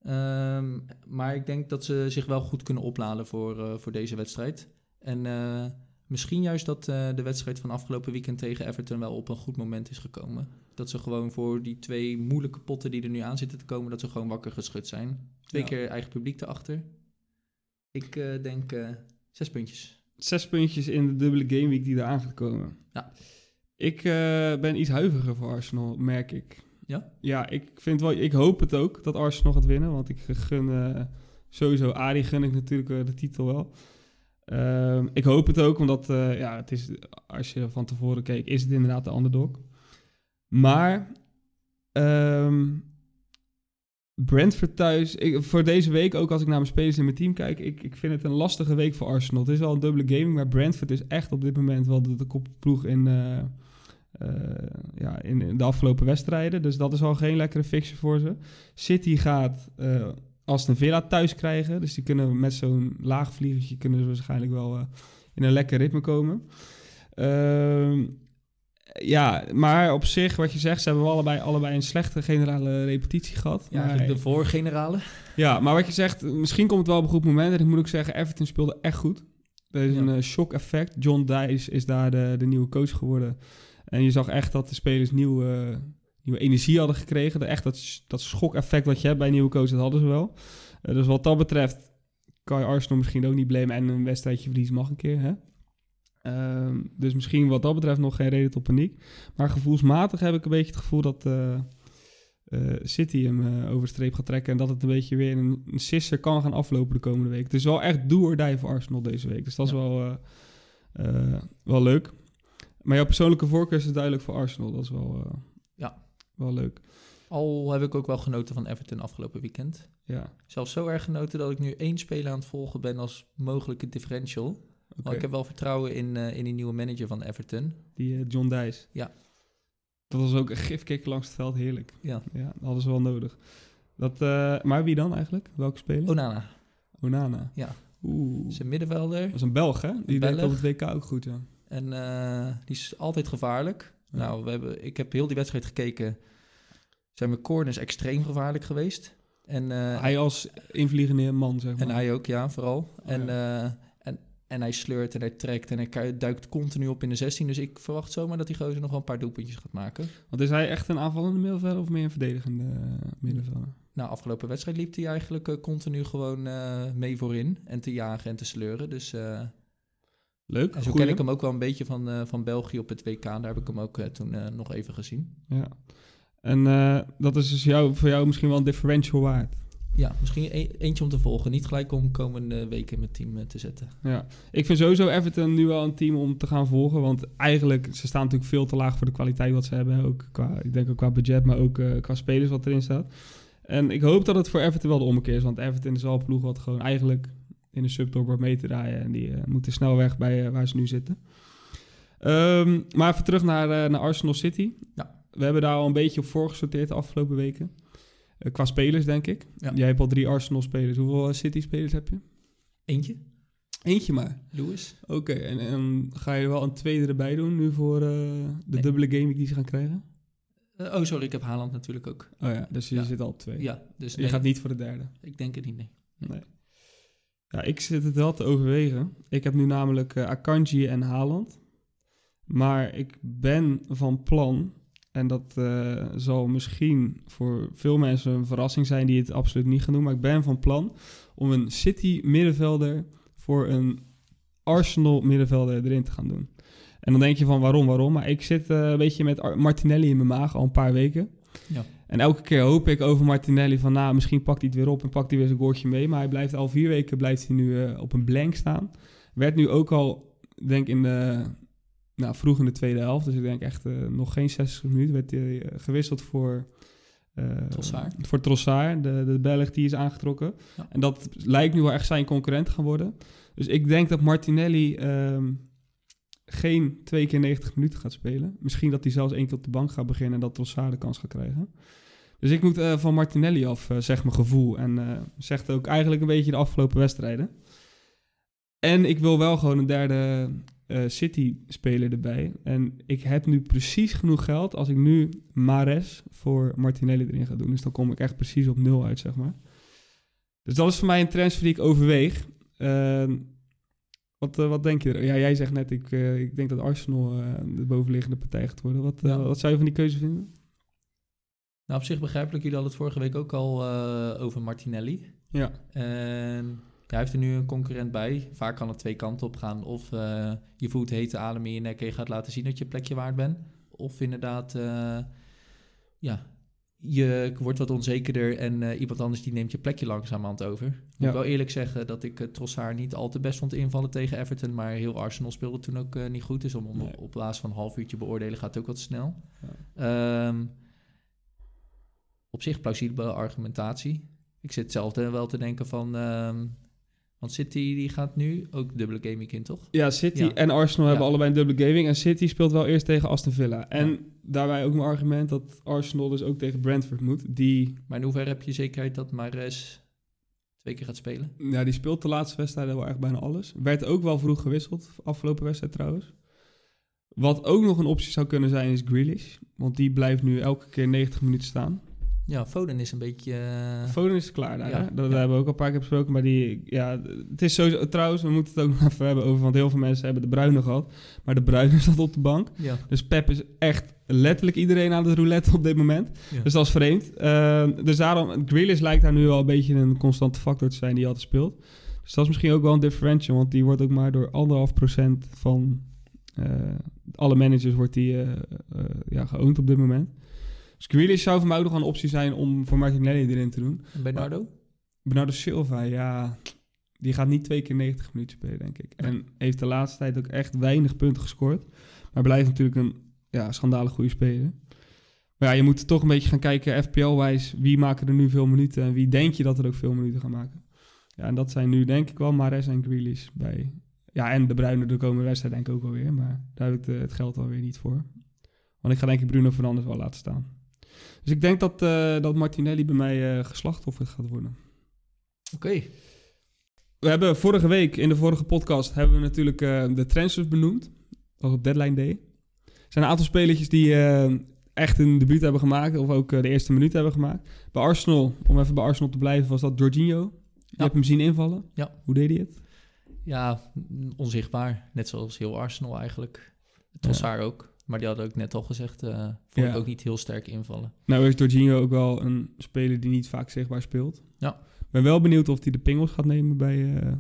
Speaker 2: Ehm, maar ik denk dat ze zich wel goed kunnen opladen voor, eh, voor deze wedstrijd. En misschien juist dat eh, de wedstrijd van afgelopen weekend tegen Everton wel op een goed moment is gekomen. Dat ze gewoon voor die twee moeilijke potten die er nu aan zitten te komen, dat ze gewoon wakker geschud zijn. Twee
Speaker 1: Ja.
Speaker 2: keer eigen publiek erachter. Ik eh, denk eh, zes puntjes.
Speaker 1: Zes puntjes in de dubbele gameweek die eraan gaat komen.
Speaker 2: Ja.
Speaker 1: Ik ben iets huiviger voor Arsenal, merk ik.
Speaker 2: Ja?
Speaker 1: Ja, ik, vind wel, ik hoop het ook dat Arsenal gaat winnen. Want ik gun sowieso Ari gun ik natuurlijk de titel wel. Ehm, ik hoop het ook, omdat eh, ja, het is, als je van tevoren keek, is het inderdaad de underdog. Maar ehm, Brentford thuis, ik, voor deze week, ook als ik naar mijn spelers in mijn team kijk, ik, ik vind het een lastige week voor Arsenal. Het is wel een dubbele gaming, maar Brentford is echt op dit moment wel de, de kopploeg in, eh, eh, ja, in, in de afgelopen wedstrijden. Dus dat is al geen lekkere fixture voor ze. City gaat Aston Villa thuis krijgen, dus die kunnen met zo'n laag vliegertje kunnen ze waarschijnlijk wel eh, in een lekker ritme komen. Ehm, ja, maar op zich, wat je zegt, ze hebben allebei, allebei een slechte generale repetitie gehad.
Speaker 2: Ja,
Speaker 1: maar,
Speaker 2: de voorgeneralen.
Speaker 1: ja, maar wat je zegt, misschien komt het wel op een goed moment. En ik moet ook zeggen, Everton speelde echt goed. Er is
Speaker 2: Ja.
Speaker 1: een eh, shock effect. John Dice is daar de, de nieuwe coach geworden. En je zag echt dat de spelers nieuwe, nieuwe energie hadden gekregen. De, echt dat, dat schok effect wat je hebt bij nieuwe coach, dat hadden ze wel. Eh, dus wat dat betreft kan je Arsenal misschien ook niet blamen. En een wedstrijdje verliezen mag een keer, hè? Ehm, dus misschien wat dat betreft nog geen reden tot paniek. Maar gevoelsmatig heb ik een beetje het gevoel dat eh, eh, City hem over de streep gaat trekken. En dat het een beetje weer een, een sisser kan gaan aflopen de komende week. Het is wel echt do or die voor Arsenal deze week. Dus dat is wel, wel leuk. Maar jouw persoonlijke voorkeur is duidelijk voor Arsenal. Dat is wel. Wel leuk.
Speaker 2: Al heb ik ook wel genoten van Everton afgelopen weekend.
Speaker 1: Ja,
Speaker 2: Zelfs zo erg genoten dat ik nu één speler aan het volgen ben als mogelijke differential. Maar ik heb wel vertrouwen in, eh, in die nieuwe manager van Everton.
Speaker 1: Die eh, John Dijs.
Speaker 2: Ja.
Speaker 1: Dat was ook een gifkick langs het veld. Heerlijk.
Speaker 2: Ja.
Speaker 1: Ja, dat hadden ze wel nodig. Dat, eh, maar wie dan eigenlijk? Welke speler?
Speaker 2: Onana,
Speaker 1: Onana.
Speaker 2: Ja.
Speaker 1: Oeh.
Speaker 2: zijn middenvelder.
Speaker 1: Dat is een Belg, hè? Die deed op het WK ook goed, ja.
Speaker 2: En die is altijd gevaarlijk. Nou, we hebben, ik heb heel die wedstrijd gekeken. Zijn mijn corners extreem gevaarlijk geweest. En, eh,
Speaker 1: Hij als invliegende man, zeg maar.
Speaker 2: en hij ook, ja, vooral.
Speaker 1: Oh,
Speaker 2: en, eh, en, en hij sleurt en hij trekt en hij duikt continu op in de 16. Dus ik verwacht zomaar dat die gozer nog wel een paar doelpuntjes gaat maken.
Speaker 1: Want is hij echt een aanvallende middenvelder of meer een verdedigende eh, middenvelder?
Speaker 2: Nou, afgelopen wedstrijd liep hij eigenlijk continu gewoon mee voorin. En te jagen en te sleuren. Dus
Speaker 1: Leuk,
Speaker 2: en zo
Speaker 1: goeie.
Speaker 2: ken ik hem ook wel een beetje van, eh, van België op het WK. Daar heb ik hem ook eh, toen eh, nog even gezien.
Speaker 1: Ja. En dat is dus jou, voor jou misschien wel een differential waard.
Speaker 2: Ja, misschien e- eentje om te volgen. Niet gelijk om komende weken in mijn team te zetten.
Speaker 1: Ja. Ik vind sowieso Everton nu wel een team om te gaan volgen. Want eigenlijk, ze staan natuurlijk veel te laag voor de kwaliteit wat ze hebben. Ook qua, ik denk ook qua budget, maar ook qua spelers wat erin staat. En ik hoop dat het voor Everton wel de ommekeer is. Want Everton is wel een ploeg wat gewoon eigenlijk in de subtop wordt mee te draaien. En die eh, moeten snel weg bij eh, waar ze nu zitten. Ehm, maar even terug naar, eh, naar Arsenal City.
Speaker 2: Ja.
Speaker 1: We hebben daar al een beetje op voorgesorteerd de afgelopen weken. Qua spelers, denk ik.
Speaker 2: Ja.
Speaker 1: Jij hebt al drie Arsenal-spelers. Hoeveel City-spelers heb je?
Speaker 2: Eentje,
Speaker 1: Eentje maar.
Speaker 2: Lewis.
Speaker 1: Oké, en, en ga je wel een tweede erbij doen nu voor de
Speaker 2: Nee.
Speaker 1: dubbele gaming die ze gaan krijgen?
Speaker 2: Oh, sorry, ik heb Haaland natuurlijk ook.
Speaker 1: Oh ja, dus je
Speaker 2: Ja.
Speaker 1: zit al op twee.
Speaker 2: Ja, dus
Speaker 1: je
Speaker 2: nee,
Speaker 1: gaat niet voor de derde.
Speaker 2: ik denk het niet, nee.
Speaker 1: Nee. Ja, ik zit het wel te overwegen. Ik heb nu namelijk eh, Akanji en Haaland. Maar ik ben van plan, en dat eh, zal misschien voor veel mensen een verrassing zijn die het absoluut niet gaan doen, maar ik ben van plan om een City middenvelder voor een Arsenal middenvelder erin te gaan doen. En dan denk je van waarom, waarom? Maar ik zit eh, een beetje met Ar- Martinelli in mijn maag al een paar weken.
Speaker 2: Ja.
Speaker 1: En elke keer hoop ik over Martinelli van, nou, misschien pakt hij het weer op en pakt hij weer zijn goaltje mee. Maar hij blijft al vier weken blijft hij nu eh, op een blank staan. Werd nu ook al, denk in de, nou, vroeg in de tweede helft. Dus ik denk echt eh, nog geen 60 minuten werd hij eh, gewisseld voor... eh,
Speaker 2: Trossard.
Speaker 1: Voor Trossard, de, de Belg die is aangetrokken.
Speaker 2: Ja.
Speaker 1: En dat lijkt nu wel echt zijn concurrent gaan worden. Dus ik denk dat Martinelli ehm, geen twee keer 90 minuten gaat spelen. Misschien dat hij zelfs één keer op de bank gaat beginnen en dat Trossard de kans gaat krijgen. Dus ik moet eh, van Martinelli af, eh, zeg mijn gevoel. En eh, zegt ook eigenlijk een beetje de afgelopen wedstrijden. En ik wil wel gewoon een derde City-speler erbij. En ik heb nu precies genoeg geld als ik nu Mares voor Martinelli erin ga doen. Dus dan kom ik echt precies op nul uit, zeg maar. Dus dat is voor mij een transfer die ik overweeg. Ehm, wat, wat denk je er? Ja, jij zegt net, ik, ik denk dat Arsenal de bovenliggende partij gaat worden. Wat,
Speaker 2: Ja.
Speaker 1: wat zou je van die keuze vinden?
Speaker 2: Nou, op zich begrijpelijk. Jullie hadden het vorige week ook al eh, over Martinelli.
Speaker 1: Ja.
Speaker 2: En hij heeft er nu een concurrent bij. Vaak kan het twee kanten op gaan. Of eh, je voelt hete adem in je nek en je gaat laten zien dat je plekje waard bent. Of inderdaad, eh, ja, je wordt wat onzekerder en iemand anders die neemt je plekje langzamerhand over. Ik moet
Speaker 1: Ja.
Speaker 2: wel eerlijk zeggen dat ik uh, Trossard niet al te best vond invallen tegen Everton. Maar heel Arsenal speelde toen ook niet goed. Dus om,
Speaker 1: Nee.
Speaker 2: op basis van een half uurtje beoordelen gaat het ook wat snel.
Speaker 1: Ja.
Speaker 2: Ehm, op zich plausibele argumentatie. Ik zit zelf wel te denken van... ehm, want City die gaat nu ook dubbele gaming in, toch?
Speaker 1: Ja, City
Speaker 2: Ja.
Speaker 1: en Arsenal hebben allebei een dubbele gaming. En City speelt wel eerst tegen Aston Villa. En
Speaker 2: Ja.
Speaker 1: daarbij ook mijn argument dat Arsenal dus ook tegen Brentford moet. Die,
Speaker 2: Maar in hoeverre heb je zekerheid dat Mares twee keer gaat spelen?
Speaker 1: ja, die speelt de laatste wedstrijden wel echt bijna alles. Werd ook wel vroeg gewisseld, afgelopen wedstrijd trouwens. Wat ook nog een optie zou kunnen zijn is Grealish. Want die blijft nu elke keer 90 minuten staan.
Speaker 2: Ja, Foden is een beetje... eh,
Speaker 1: Foden is klaar daar,
Speaker 2: Ja,
Speaker 1: hè? Dat
Speaker 2: ja.
Speaker 1: hebben we ook al een paar keer besproken. Maar die, ja, het is sowieso... Trouwens, we moeten het ook nog even hebben over... Want heel veel mensen hebben de Bruine gehad. Maar de Bruine zat op de bank.
Speaker 2: ja,
Speaker 1: Dus Pep is echt letterlijk iedereen aan het roulette op dit moment. Dus dat is vreemd. Ehm, dus daarom, Grealish lijkt daar nu wel een beetje een constante factor te zijn die altijd speelt. Dus dat is misschien ook wel een differential, want die wordt ook maar door anderhalf procent van eh, alle managers wordt die eh, ja, geowned op dit moment. Grealish zou voor mij ook nog een optie zijn om voor Martinelli erin te doen.
Speaker 2: en Bernardo?
Speaker 1: Bernardo Silva, ja, die gaat niet twee keer 90 minuten spelen, denk ik. En heeft de laatste tijd ook echt weinig punten gescoord. Maar blijft natuurlijk een ja, schandalig goede speler. Maar ja, je moet toch een beetje gaan kijken, FPL-wijs, wie maken er nu veel minuten en wie denk je dat er ook veel minuten gaan maken. Ja, en dat zijn nu denk ik wel Mares en Grealish bij. Ja, en de Bruyne de komende wedstrijd denk ik ook wel weer, maar daar heb ik de- het geld alweer niet voor. Want ik ga denk ik Bruno Fernandes wel laten staan. Dus ik denk dat, eh, dat Martinelli bij mij eh geslachtofferd gaat worden.
Speaker 2: Oké.
Speaker 1: We hebben vorige week, in de vorige podcast, hebben we natuurlijk eh, de transfers benoemd. Dat was op deadline day. Er zijn een aantal spelertjes die echt een debuut hebben gemaakt, of ook de eerste minuut hebben gemaakt. Bij Arsenal, om even bij Arsenal te blijven, was dat Jorginho. Je hebt hem zien invallen.
Speaker 2: Ja.
Speaker 1: Hoe deed hij het?
Speaker 2: Ja, onzichtbaar. Net zoals heel Arsenal eigenlijk. Trossard ook. Maar die hadden ook net al gezegd, eh vond
Speaker 1: Ja.
Speaker 2: ook niet heel sterk invallen.
Speaker 1: Nou is Jorginho ook wel een speler die niet vaak zichtbaar speelt.
Speaker 2: Ja.
Speaker 1: Ik ben wel benieuwd of hij de pingels gaat nemen bij, eh,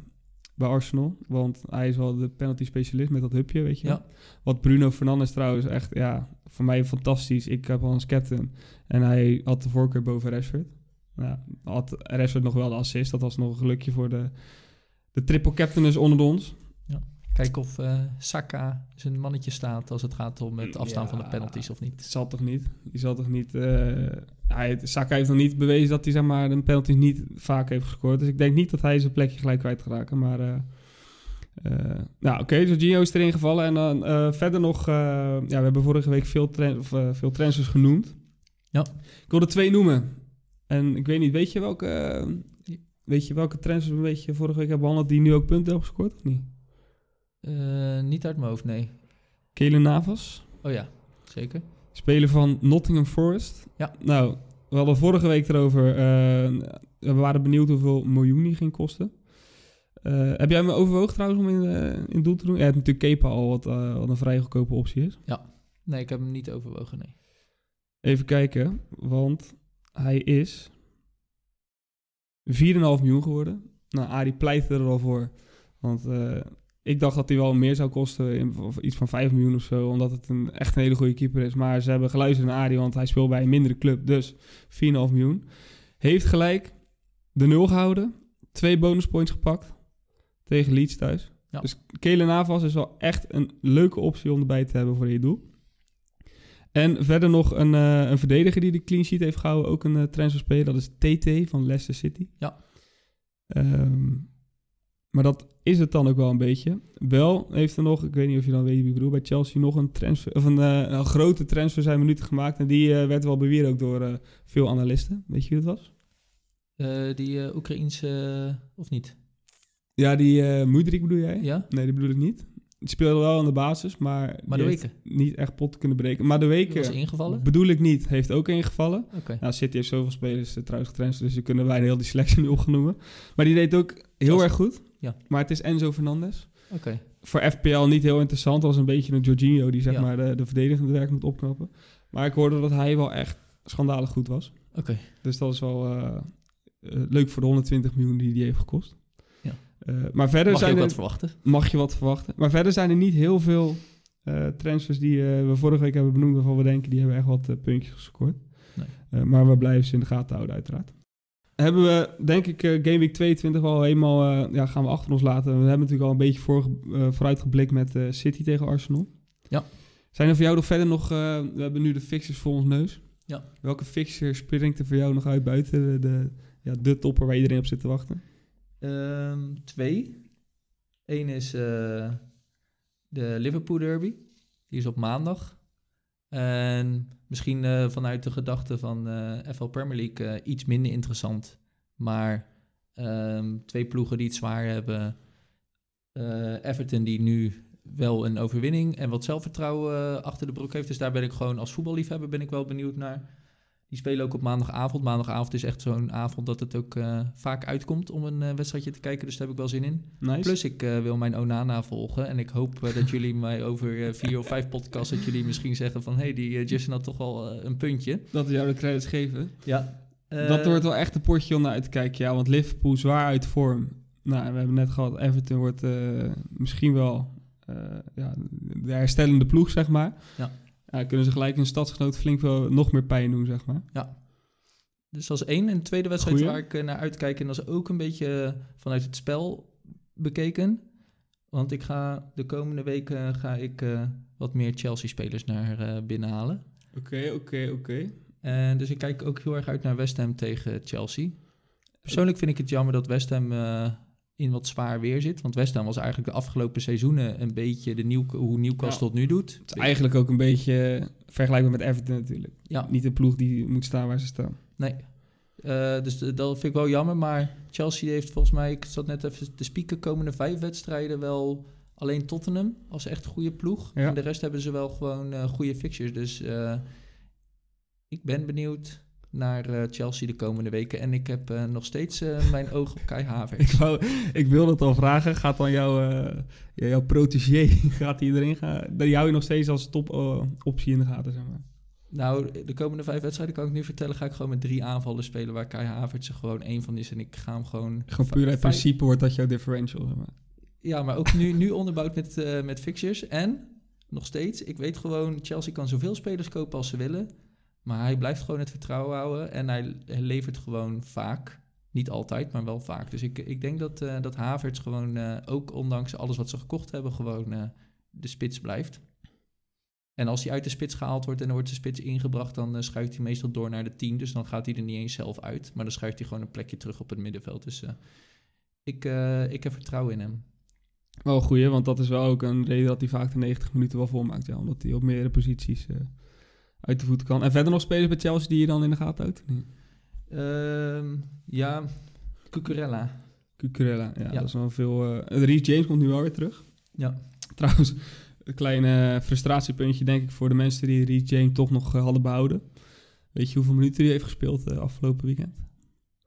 Speaker 1: bij Arsenal. Want hij is wel de penalty specialist met dat hupje, weet je.
Speaker 2: Ja.
Speaker 1: Wat Bruno Fernandes trouwens echt, ja, voor mij fantastisch. Ik heb al als captain. En hij had de voorkeur boven Rashford. Nou, had Rashford nog wel de assist. Dat was nog een gelukje voor de, de triple captainers onder ons.
Speaker 2: Kijken of eh Saka zijn mannetje staat als het gaat om het afstaan
Speaker 1: Ja.
Speaker 2: van de penalties of niet.
Speaker 1: zal toch niet? Die zal toch niet... eh hij, Saka heeft nog niet bewezen dat hij zeg maar, een penalty niet vaak heeft gescoord. Dus ik denk niet dat hij zijn plekje gelijk kwijt gaat raken. Maar... eh nou, oké, okay, Jorginho is erin gevallen. En dan verder nog... ja, we hebben vorige week veel, tran- of, veel transfers genoemd.
Speaker 2: Ja.
Speaker 1: Ik wilde twee noemen. En ik weet niet, weet je welke... weet je welke transfers een beetje vorige week hebben behandeld... die nu ook punten hebben gescoord, of niet?
Speaker 2: Eh, niet uit mijn hoofd, nee.
Speaker 1: Kelen Navas.
Speaker 2: Oh ja, zeker.
Speaker 1: Speler van Nottingham Forest.
Speaker 2: Ja.
Speaker 1: Nou, we hadden vorige week erover. eh, we waren benieuwd hoeveel miljoen die ging kosten. Eh, heb jij me overwogen trouwens om in, in doel te doen? Je hebt natuurlijk Kepa al, wat, wat een vrij goedkope optie is.
Speaker 2: Nee, ik heb hem niet overwogen, nee.
Speaker 1: Even kijken, want hij is 4,5 miljoen geworden. Nou, Arie pleitte er al voor. Want ik dacht dat hij wel meer zou kosten, in, of iets van 5 miljoen of zo, omdat het een, echt een hele goede keeper is. Maar ze hebben geluisterd naar Arie, want hij speelt bij een mindere club, dus 4,5 miljoen. Heeft gelijk de nul gehouden, twee bonuspoints gepakt tegen Leeds thuis.
Speaker 2: Ja.
Speaker 1: Dus Kele Navas is wel echt een leuke optie om erbij te hebben voor je doel. En verder nog een, eh, een verdediger die de clean sheet heeft gehouden. Ook een uh, transferspeler. Dat is TT van Leicester City.
Speaker 2: Ja.
Speaker 1: Ehm, maar dat is het dan ook wel een beetje. Wel heeft er nog, ik weet niet of je dan weet wie ik bedoel, bij Chelsea nog een transfer, of een, eh, een grote transfer zijn minuten gemaakt. En die eh, werd wel beweerd ook door eh, veel analisten. Weet je wie dat was?
Speaker 2: Die Oekraïense, of niet?
Speaker 1: Ja, die eh Mudrik bedoel jij?
Speaker 2: Ja?
Speaker 1: Nee, die bedoel ik niet. Die speelde wel aan de basis, maar,
Speaker 2: Maar
Speaker 1: die
Speaker 2: de weken.
Speaker 1: niet echt pot kunnen breken. Maar de
Speaker 2: Die
Speaker 1: weken
Speaker 2: was ingevallen?
Speaker 1: bedoel ik niet. Heeft ook ingevallen.
Speaker 2: Oké.
Speaker 1: Nou, City heeft zoveel spelers uh, trouwens getransferd, dus je kunnen bijna heel die selectie nu opgenoemen. Maar die deed ook heel erg goed.
Speaker 2: Ja.
Speaker 1: Maar het is Enzo Fernandez.
Speaker 2: Oké.
Speaker 1: Voor FPL niet heel interessant, als een beetje een Jorginho die zeg
Speaker 2: Ja.
Speaker 1: maar de, de verdedigende werk moet opknappen. Maar ik hoorde dat hij wel echt schandalig goed was.
Speaker 2: Oké.
Speaker 1: Dus dat is wel eh, eh, leuk voor de 120 miljoen die die heeft gekost.
Speaker 2: Ja.
Speaker 1: Eh, maar verder
Speaker 2: Mag je
Speaker 1: zijn er,
Speaker 2: wat verwachten?
Speaker 1: mag je wat verwachten. Maar verder zijn er niet heel veel eh, transfers die we vorige week hebben benoemd, waarvan we denken die hebben echt wat puntjes gescoord.
Speaker 2: Nee.
Speaker 1: Maar we blijven ze in de gaten houden, uiteraard. Hebben we, denk ik, eh, Game Week 22 wel helemaal, eh, ja, gaan we achter ons laten. We hebben natuurlijk al een beetje voor, eh, vooruitgeblikt met eh, City tegen Arsenal.
Speaker 2: Ja.
Speaker 1: Zijn er voor jou nog verder nog, eh, we hebben nu de fixtures voor ons neus.
Speaker 2: Ja.
Speaker 1: Welke fixture springt er voor jou nog uit buiten de, de, ja, de topper waar iedereen op zit te wachten?
Speaker 2: Ehm, twee. Eén is eh, de Liverpool Derby. Die is op maandag. En misschien eh, vanuit de gedachte van eh FL Premier League eh, iets minder interessant. Maar ehm, twee ploegen die het zwaar hebben. Everton die nu wel een overwinning en wat zelfvertrouwen achter de broek heeft. Dus daar ben ik gewoon als voetballiefhebber ben ik wel benieuwd naar. Die spelen ook op maandagavond. Maandagavond is echt zo'n avond dat het ook eh, vaak uitkomt om een eh, wedstrijdje te kijken. Dus daar heb ik wel zin in.
Speaker 1: Nice.
Speaker 2: Plus ik eh, wil mijn Onana volgen. En ik hoop dat jullie mij over vier of vijf podcasts... dat jullie misschien zeggen van... hé, hey, die Justin had toch wel een puntje.
Speaker 1: Dat we jou de credits geven.
Speaker 2: Ja.
Speaker 1: dat wordt wel echt een potje om naar uit te kijken. Ja, want Liverpool zwaar uit vorm. Nou, we hebben net gehad, Everton wordt misschien wel ja, de herstellende ploeg, zeg maar.
Speaker 2: Ja.
Speaker 1: Ja, kunnen ze gelijk hun stadsgenoot flink wel nog meer pijn doen, zeg maar.
Speaker 2: Dus dat is één. En de tweede wedstrijd
Speaker 1: Goeie.
Speaker 2: waar ik eh, naar uitkijk... en dat is ook een beetje eh, vanuit het spel bekeken. Want ik ga de komende weken ga ik, eh, wat meer Chelsea-spelers naar eh, binnen halen.
Speaker 1: Oké, oké, oké.
Speaker 2: En dus ik kijk ook heel erg uit naar West Ham tegen Chelsea. Persoonlijk vind ik het jammer dat West Ham eh, in wat zwaar weer zit. Want West Ham was eigenlijk de afgelopen seizoenen een beetje de nieuw, hoe Newcastle het nu doet.
Speaker 1: Het is eigenlijk ook een beetje eh, vergelijkbaar met Everton natuurlijk.
Speaker 2: Ja,
Speaker 1: Niet een ploeg die moet staan waar ze staan.
Speaker 2: nee. Eh, dus de- dat vind ik wel jammer. Maar Chelsea heeft volgens mij, ik zat net even te spieken, komende vijf wedstrijden wel alleen Tottenham als echt goede ploeg.
Speaker 1: Ja.
Speaker 2: En de rest hebben ze wel gewoon eh, goede fixtures. Dus ik ben benieuwd naar eh, Chelsea de komende weken. En ik heb eh, nog steeds eh, mijn oog op Kai Havertz.
Speaker 1: Ik, wou, ik wilde het al vragen. Gaat dan jouw, jouw protégé, gaat die erin gaan? Die hou je nog steeds als top eh, optie in de gaten, zeg maar.
Speaker 2: Nou, de komende vijf wedstrijden kan ik nu vertellen, ga ik gewoon met drie aanvallen spelen waar Kai Havertz er gewoon één van is. En ik ga hem gewoon...
Speaker 1: Gewoon puur uit
Speaker 2: vijf-
Speaker 1: principe wordt dat jouw differential, zeg maar.
Speaker 2: Ja, maar ook nu, nu onderbouwd met, met fixtures. En nog steeds, ik weet gewoon, Chelsea kan zoveel spelers kopen als ze willen. Maar hij blijft gewoon het vertrouwen houden. En hij, levert gewoon vaak. Niet altijd, maar wel vaak. Dus ik, ik denk dat, eh dat Havertz gewoon, eh, ook ondanks alles wat ze gekocht hebben, gewoon eh, de spits blijft. En als hij uit de spits gehaald wordt en er wordt de spits ingebracht, dan schuift hij meestal door naar de 10. Dus dan gaat hij er niet eens zelf uit. Maar dan schuift hij gewoon een plekje terug op het middenveld. Dus ik, ik heb vertrouwen in hem.
Speaker 1: Wel goeie, want dat is wel ook een reden dat hij vaak de 90 minuten wel volmaakt. Ja, omdat hij op meerdere posities uit de voeten kan. En verder nog spelers bij Chelsea die je dan in de gaten houdt? Nee.
Speaker 2: Ehm, ja, Cucurella.
Speaker 1: Cucurella, ja,
Speaker 2: Ja.
Speaker 1: dat is wel veel... eh Reece James komt nu wel weer terug.
Speaker 2: Ja.
Speaker 1: Trouwens, een klein frustratiepuntje denk ik voor de mensen die Reece James toch nog eh, hadden behouden. Weet je hoeveel minuten hij heeft gespeeld eh, afgelopen weekend?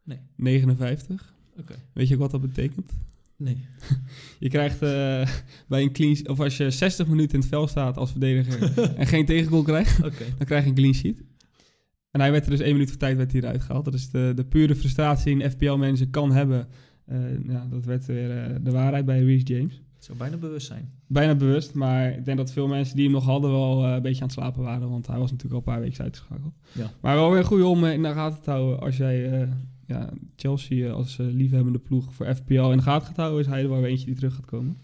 Speaker 2: Nee.
Speaker 1: 59.
Speaker 2: Oké.
Speaker 1: Weet je ook wat dat betekent?
Speaker 2: Nee.
Speaker 1: Je krijgt eh, bij een clean of als je 60 minuten in het veld staat als verdediger en geen tegengoal krijgt, dan krijg je een clean sheet. En hij werd er dus één minuut voor tijd werd hij eruit gehaald. Dat is de, de pure frustratie die een FPL-manager kan hebben. Eh, ja, dat werd weer eh, de waarheid bij Reece James.
Speaker 2: Het zou bijna bewust zijn.
Speaker 1: Bijna bewust, maar ik denk dat veel mensen die hem nog hadden wel een beetje aan het slapen waren. Want hij was natuurlijk al een paar weken uitgeschakeld.
Speaker 2: Ja.
Speaker 1: Maar wel weer een goede om in de gaten te houden. Als jij ja, Chelsea eh, als eh, liefhebbende ploeg voor FPL in de gaten gaat houden, is hij er wel eentje die terug gaat komen.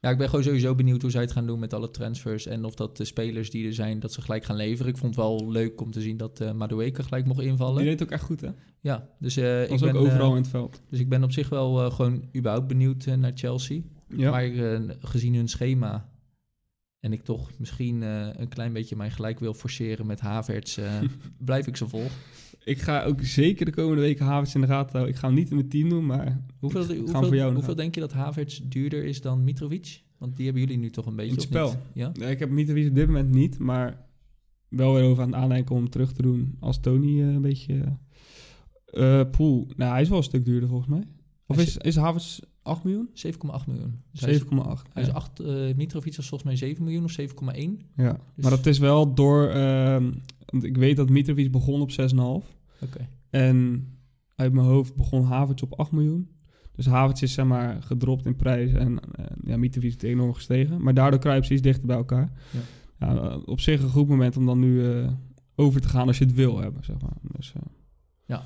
Speaker 2: Ja, ik ben gewoon sowieso benieuwd hoe zij het gaan doen met alle transfers. En of dat de spelers die er zijn, dat ze gelijk gaan leveren. Ik vond het wel leuk om te zien dat eh Madueke gelijk mocht invallen.
Speaker 1: Die deed ook echt goed, hè?
Speaker 2: Ja, dus, ik
Speaker 1: Was
Speaker 2: ben,
Speaker 1: ook overal in het veld.
Speaker 2: dus ik ben op zich wel gewoon überhaupt benieuwd naar Chelsea.
Speaker 1: Ja.
Speaker 2: Maar gezien hun schema en ik toch misschien een klein beetje mijn gelijk wil forceren met Havertz, blijf ik ze volgen.
Speaker 1: Ik ga ook zeker de komende weken Havertz in de gaten houden. Ik ga hem niet in mijn team doen, maar
Speaker 2: Hoeveel, hoeveel,
Speaker 1: voor jou
Speaker 2: hoeveel denk je dat Havertz duurder is dan Mitrovic? Want die hebben jullie nu toch een beetje
Speaker 1: het spel.
Speaker 2: Ja?
Speaker 1: Nee, ik heb Mitrovic op dit moment niet, maar wel weer over aan het aandenken om hem terug te doen als Tony eh, een beetje... eh pool. Nou, hij is wel een stuk duurder volgens mij. Of is, is Havertz 8 miljoen?
Speaker 2: 7,8 miljoen. Dus hij is,
Speaker 1: 7,8.
Speaker 2: hij is
Speaker 1: ja.
Speaker 2: 8, eh, Mitrovic is volgens mij 7 miljoen of 7,1.
Speaker 1: Ja,
Speaker 2: Dus-
Speaker 1: maar dat is wel door... ehm, want ik weet dat Mitrovic begon op 6,5.
Speaker 2: Oké.
Speaker 1: En uit mijn hoofd begon Havertz op 8 miljoen. Dus Havertz is zeg maar gedropt in prijs en eh, ja, Mitrovic is enorm gestegen. Maar daardoor kruipen ze iets dichter bij elkaar.
Speaker 2: Ja.
Speaker 1: Ja, eh, op zich een goed moment om dan nu eh, over te gaan als je het wil hebben, zeg maar. Dus,
Speaker 2: Ja.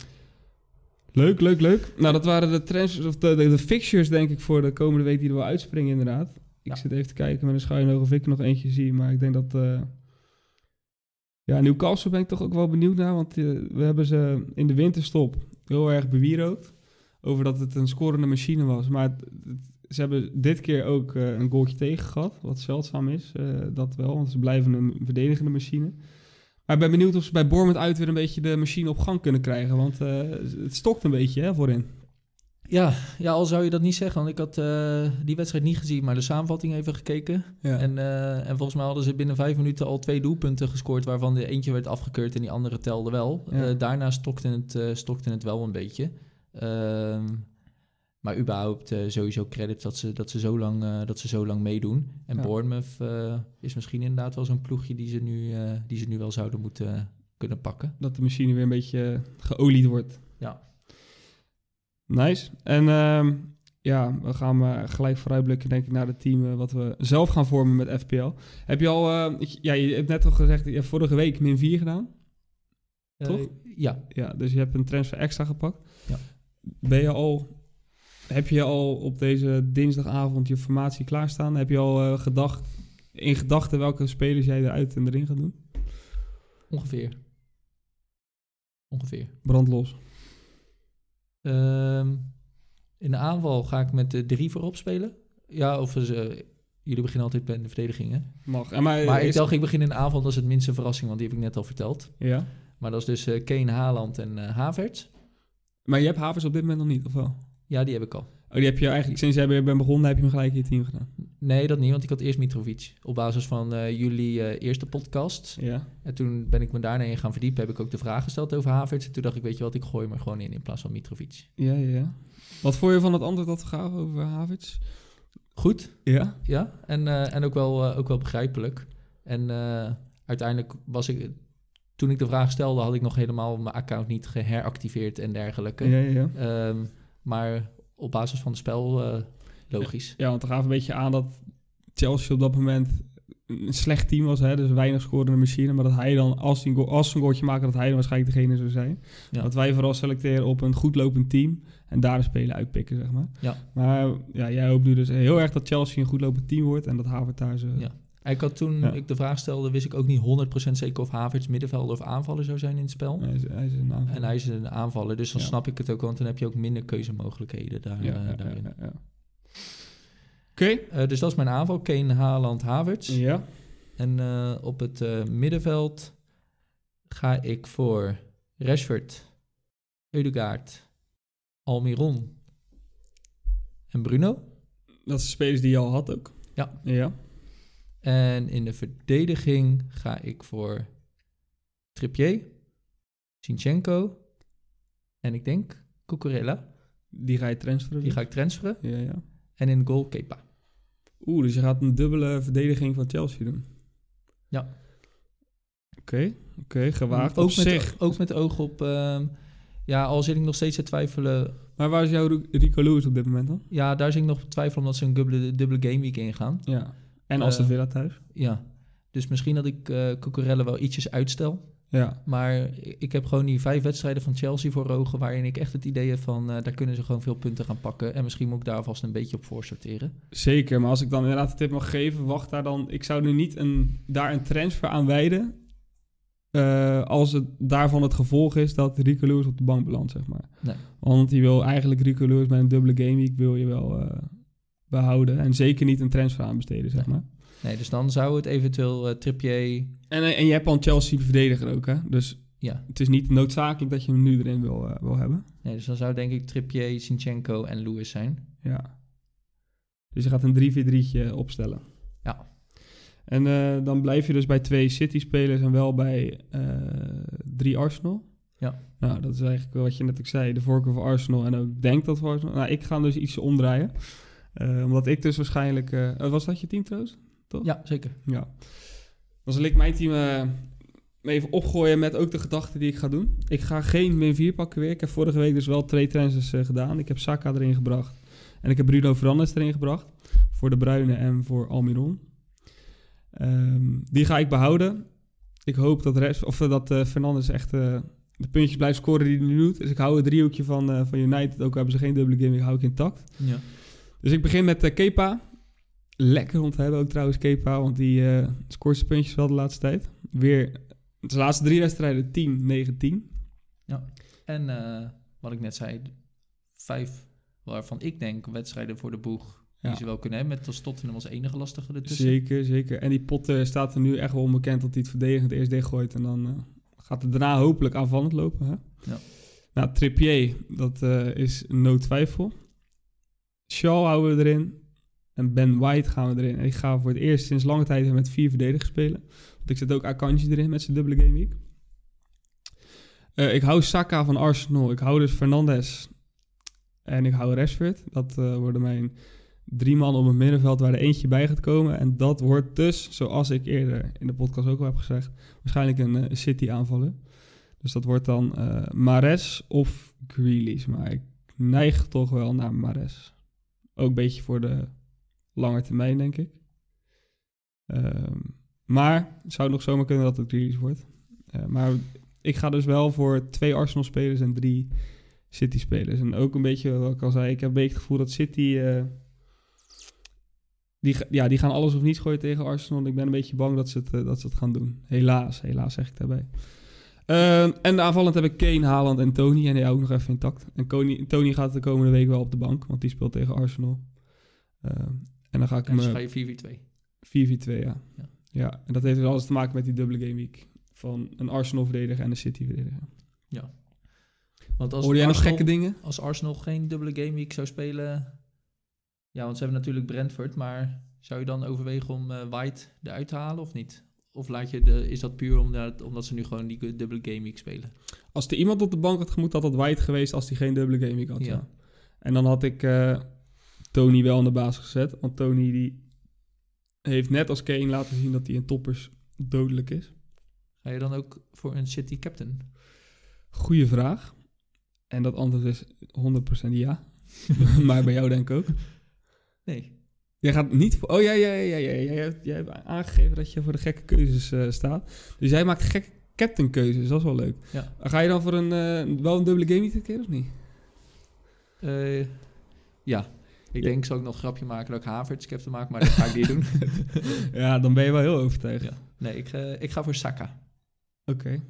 Speaker 1: Leuk, leuk, leuk. Nou, dat waren de trends of de, de, de fixtures denk ik voor de komende week die er wel uitspringen inderdaad. Ik
Speaker 2: Ja.
Speaker 1: zit even te kijken met een schuin oog of ik er nog eentje zie, maar ik denk dat... ja, Newcastle ben ik toch ook wel benieuwd naar, want eh, we hebben ze in de winterstop heel erg bewierookt over dat het een scorende machine was. Maar ze hebben dit keer ook eh, een goaltje tegen gehad, wat zeldzaam is. eh, dat wel, want ze blijven een verdedigende machine. Maar ik ben benieuwd of ze bij Bournemouth uit weer een beetje de machine op gang kunnen krijgen. Want het stokt een beetje hè, voorin.
Speaker 2: Ja, ja, al zou je dat niet zeggen, want ik had eh, die wedstrijd niet gezien, maar de samenvatting even gekeken.
Speaker 1: Ja.
Speaker 2: En, eh, en volgens mij hadden ze binnen vijf minuten al twee doelpunten gescoord, waarvan de eentje werd afgekeurd en die andere telde wel.
Speaker 1: Ja.
Speaker 2: Eh, daarna stokte het, stokte het wel een beetje. Ehm, maar überhaupt sowieso credit dat ze, dat, ze zo lang, dat ze zo lang meedoen. En
Speaker 1: Ja.
Speaker 2: Bournemouth is misschien inderdaad wel zo'n ploegje die ze, nu, die ze nu wel zouden moeten kunnen pakken.
Speaker 1: Dat de machine weer een beetje geolied wordt.
Speaker 2: Ja.
Speaker 1: Nice. En ehm, ja, we gaan maar gelijk vooruitblikken denk ik naar het team eh, wat we zelf gaan vormen met FPL. Heb je al, eh, ja, je hebt net al gezegd, je hebt vorige week min 4 gedaan. Toch?
Speaker 2: Ja,
Speaker 1: Ja, dus je hebt een transfer extra gepakt.
Speaker 2: Ja.
Speaker 1: Ben je al, heb je al op deze dinsdagavond je formatie klaarstaan? Heb je al gedacht, in gedachten welke spelers jij eruit en erin gaat doen?
Speaker 2: ongeveer. Ongeveer.
Speaker 1: Brandlos.
Speaker 2: Ehm, in de aanval ga ik met de drie voorop spelen. Ja, of ze, jullie beginnen altijd bij de verdediging, hè?
Speaker 1: Mag. En maar,
Speaker 2: Maar ik
Speaker 1: is-
Speaker 2: dacht, ik begin in de aanval, dat is het minste verrassing, want die heb ik net al verteld.
Speaker 1: Ja.
Speaker 2: Maar dat is dus eh Kane, Haaland en eh Havertz.
Speaker 1: Maar je hebt Havers op dit moment nog niet, of wel?
Speaker 2: Ja, die heb ik al.
Speaker 1: Oh, die heb je eigenlijk sinds jij weer bent begonnen, heb je hem gelijk in je team gedaan.
Speaker 2: Nee, dat niet, want ik had eerst Mitrovic. Op basis van eh, jullie eh, eerste podcast.
Speaker 1: Ja.
Speaker 2: En toen ben ik me daarna in gaan verdiepen. Heb ik ook de vraag gesteld over Havertz. En toen dacht ik, weet je wat, ik gooi er gewoon in in plaats van Mitrovic.
Speaker 1: Ja, ja, ja. Wat vond je van het antwoord dat we gaven over Havertz?
Speaker 2: Goed,
Speaker 1: Ja.
Speaker 2: Ja, en, eh, en ook, wel, ook wel begrijpelijk. En uiteindelijk was ik, toen ik de vraag stelde, had ik nog helemaal mijn account niet geheractiveerd en dergelijke.
Speaker 1: Ja, ja, ja.
Speaker 2: Ehm, maar op basis van het spel, logisch.
Speaker 1: Ja, want we gaven een beetje aan dat Chelsea op dat moment een slecht team was. Hè? Dus weinig scorende machine. Maar dat hij dan, als hij als ze een goaltje maken, dat hij dan waarschijnlijk degene zou zijn.
Speaker 2: Ja.
Speaker 1: Dat wij vooral selecteren op een goed lopend team. En daar de spelen uitpikken, zeg maar.
Speaker 2: Ja.
Speaker 1: Maar ja, jij hoopt nu dus heel erg dat Chelsea een goed lopend team wordt. En dat Havertz daar zo...
Speaker 2: Ja. Ik had toen
Speaker 1: Ja.
Speaker 2: ik de vraag stelde, wist ik ook niet 100% zeker of Havertz middenvelder of aanvaller zou zijn in het spel.
Speaker 1: Hij is, hij is een aanval.
Speaker 2: En hij is een aanvaller, dus dan
Speaker 1: Ja.
Speaker 2: snap ik het ook, want dan heb je ook minder keuzemogelijkheden daar, eh, daarin.
Speaker 1: ja, ja. Oké.
Speaker 2: Eh, dus dat is mijn aanval, Kane, Haaland, Havertz.
Speaker 1: Ja.
Speaker 2: En eh, op het eh, middenveld ga ik voor Rashford, Eudegaard, Almiron en Bruno.
Speaker 1: Dat zijn spelers die je al had ook.
Speaker 2: Ja.
Speaker 1: Ja.
Speaker 2: En in de verdediging ga ik voor Trippier, Sinchenko en ik denk Cucurella.
Speaker 1: Die ga je transferen?
Speaker 2: Die
Speaker 1: dus?
Speaker 2: ga ik transferen.
Speaker 1: Ja, ja.
Speaker 2: En in goal Kepa.
Speaker 1: Oeh, dus je gaat een dubbele verdediging van Chelsea doen?
Speaker 2: Ja.
Speaker 1: Oké, oké, gewaagd
Speaker 2: ook
Speaker 1: op
Speaker 2: met,
Speaker 1: zich.
Speaker 2: Ook met oog op... ehm, ja, al zit ik nog steeds te twijfelen...
Speaker 1: Maar waar is jouw Rico Lewis op dit moment dan?
Speaker 2: Ja, daar zit ik nog te twijfelen omdat ze een dubbele, dubbele gameweek ingaan.
Speaker 1: Ja. En als de
Speaker 2: Eh,
Speaker 1: Villa thuis?
Speaker 2: Ja. Dus misschien dat ik eh Cucurella wel ietsjes uitstel.
Speaker 1: Ja.
Speaker 2: Maar ik heb gewoon die vijf wedstrijden van Chelsea voor ogen... waarin ik echt het idee heb van... eh, daar kunnen ze gewoon veel punten gaan pakken. En misschien moet ik daar vast een beetje op voor sorteren.
Speaker 1: Zeker, maar als ik dan inderdaad de tip mag geven, wacht daar dan. Ik zou nu niet een, daar een transfer aan wijden. eh, als het daarvan het gevolg is dat Rico Lewis op de bank belandt, zeg maar.
Speaker 2: Nee.
Speaker 1: Want die wil eigenlijk Rico Lewis met een dubbele gameweek wil je wel eh, behouden. En zeker niet een transfer aan besteden, zeg
Speaker 2: Nee.
Speaker 1: maar.
Speaker 2: Nee, dus dan zou het eventueel eh Trippier...
Speaker 1: En, eh, en je hebt al een Chelsea verdediger ook, hè? Dus
Speaker 2: Ja,
Speaker 1: het is niet noodzakelijk dat je hem nu erin wil, eh, wil hebben.
Speaker 2: nee, dus dan zou denk ik Trippier, Sinchenko en Lewis zijn.
Speaker 1: Ja. Dus je gaat een 3-4-3'tje opstellen.
Speaker 2: Ja.
Speaker 1: En dan blijf je dus bij twee City-spelers en wel bij drie Arsenal.
Speaker 2: Ja.
Speaker 1: Nou, dat is eigenlijk wat je net ook zei. De voorkeur voor Arsenal en ook denk dat voor Arsenal. Nou, ik ga dus iets omdraaien. Omdat ik dus waarschijnlijk... eh, was dat je team trouwens?
Speaker 2: Ja, zeker.
Speaker 1: Ja. Dan zal ik mijn team eh, even opgooien met ook de gedachten die ik ga doen. Ik ga geen min 4 pakken weer. Ik heb vorige week dus wel twee transfers eh, gedaan. Ik heb Saka erin gebracht. En ik heb Bruno Fernandes erin gebracht. Voor de Bruine en voor Almiron. Ehm, die ga ik behouden. Ik hoop dat, rest, of, eh, dat eh, Fernandes echt de puntjes blijft scoren die hij nu doet. Dus ik hou het driehoekje van, van United. Ook al hebben ze geen dubbele game, ik hou ik intact.
Speaker 2: Ja.
Speaker 1: Dus ik begin met Kepa. Lekker om te hebben ook trouwens Kepa, want die eh, scoort zijn puntjes wel de laatste tijd. Weer de laatste drie wedstrijden 10, 9, 10.
Speaker 2: En eh, wat ik net zei, vijf waarvan ik denk wedstrijden voor de boeg die
Speaker 1: Ja.
Speaker 2: ze wel kunnen hebben. Met als Tottenham als enige lastige ertussen.
Speaker 1: Zeker, zeker. En die Potter staat er nu echt wel onbekend dat hij het verdedigend eerst dichtgooit. En dan eh, gaat het daarna hopelijk aanvallend lopen. Hè?
Speaker 2: Ja.
Speaker 1: Nou, Trippier, dat is no twijfel. Shaw houden we erin. En Ben White gaan we erin. En ik ga voor het eerst sinds lange tijd met vier verdedigers spelen. Want ik zet ook Akanji erin met zijn dubbele gameweek. Eh ik hou Saka van Arsenal. Ik hou dus Fernandes. En ik hou Rashford. Dat eh, worden mijn drie man op het middenveld waar er eentje bij gaat komen. En dat wordt dus, zoals ik eerder in de podcast ook al heb gezegd, waarschijnlijk een eh, City aanvaller. Dus dat wordt dan Mares of Grealish. Maar ik neig toch wel naar Mares. Ook een beetje voor de lange termijn, denk ik. Ehm, maar het zou nog zomaar kunnen dat het Grealish wordt. Eh, maar ik ga dus wel voor twee Arsenal-spelers en drie City-spelers. En ook een beetje, wat ik al zei, ik heb een beetje het gevoel dat City... eh, die, ja, die gaan alles of niets gooien tegen Arsenal. En ik ben een beetje bang dat ze het, eh, dat ze gaan doen. Helaas, helaas zeg ik daarbij. Ehm, en aanvallend heb ik Kane, Haaland en Tony. En die ik nog even intact. En Tony, Tony gaat de komende week wel op de bank, want die speelt tegen Arsenal. Ehm, en dan ga ik
Speaker 2: dus ga je 4-4-2.
Speaker 1: 4-4-2, ja.
Speaker 2: Ja.
Speaker 1: ja. En dat heeft dus alles te maken met die dubbele gameweek. Van een Arsenal-verdediger en een City-verdediger.
Speaker 2: Want als
Speaker 1: Hoorde jij nog gekke dingen?
Speaker 2: als Arsenal geen dubbele gameweek zou spelen... Ja, want ze hebben natuurlijk Brentford, maar zou je dan overwegen om eh, White eruit te halen of niet? Of laat je de, is dat puur omdat, omdat ze nu gewoon die dubbele gameweek spelen?
Speaker 1: Als er iemand op de bank had gemoet, had dat White geweest als hij geen dubbele gameweek had. Ja.
Speaker 2: Ja.
Speaker 1: En dan had ik eh, Tony wel in de baas gezet. Want Tony die heeft net als Kane laten zien dat hij in toppers dodelijk is.
Speaker 2: Ga je dan ook voor een City captain?
Speaker 1: Goeie vraag. En dat antwoord is 100% ja. maar bij jou denk ik ook.
Speaker 2: Nee.
Speaker 1: Jij gaat niet voor... Oh ja, ja, ja, ja. ja. Jij, hebt, jij hebt aangegeven dat je voor de gekke keuzes eh, staat. Dus jij maakt gekke captain keuzes. Dat is wel leuk.
Speaker 2: Ja.
Speaker 1: Ga je dan voor een, eh, wel een dubbele game dit keer of niet?
Speaker 2: Eh, ja. Ik
Speaker 1: Ja.
Speaker 2: denk, zal ik nog een grapje maken dat ik Havertz captain maak, maar dat ga ik niet doen.
Speaker 1: ja, dan ben je wel heel overtuigd.
Speaker 2: Ja. Nee, ik, eh, ik ga voor Saka.
Speaker 1: Oké.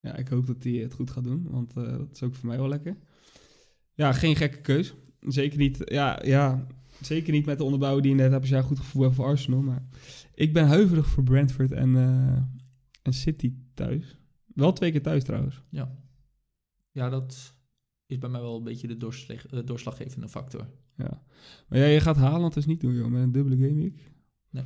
Speaker 1: Ja, ik hoop dat hij het goed gaat doen, want eh, dat is ook voor mij wel lekker. Ja, geen gekke keus. Zeker niet, ja, ja, zeker niet met de onderbouw die je net hebt als jij goed gevoel hebt voor Arsenal. Maar ik ben huiverig voor Brentford en, eh, en City thuis. Wel twee keer thuis trouwens.
Speaker 2: Ja. Ja, dat is bij mij wel een beetje de doorslag, eh, doorslaggevende factor.
Speaker 1: Ja. Maar ja, je gaat Haaland dus niet doen, joh, met een dubbele gameweek.
Speaker 2: Nee.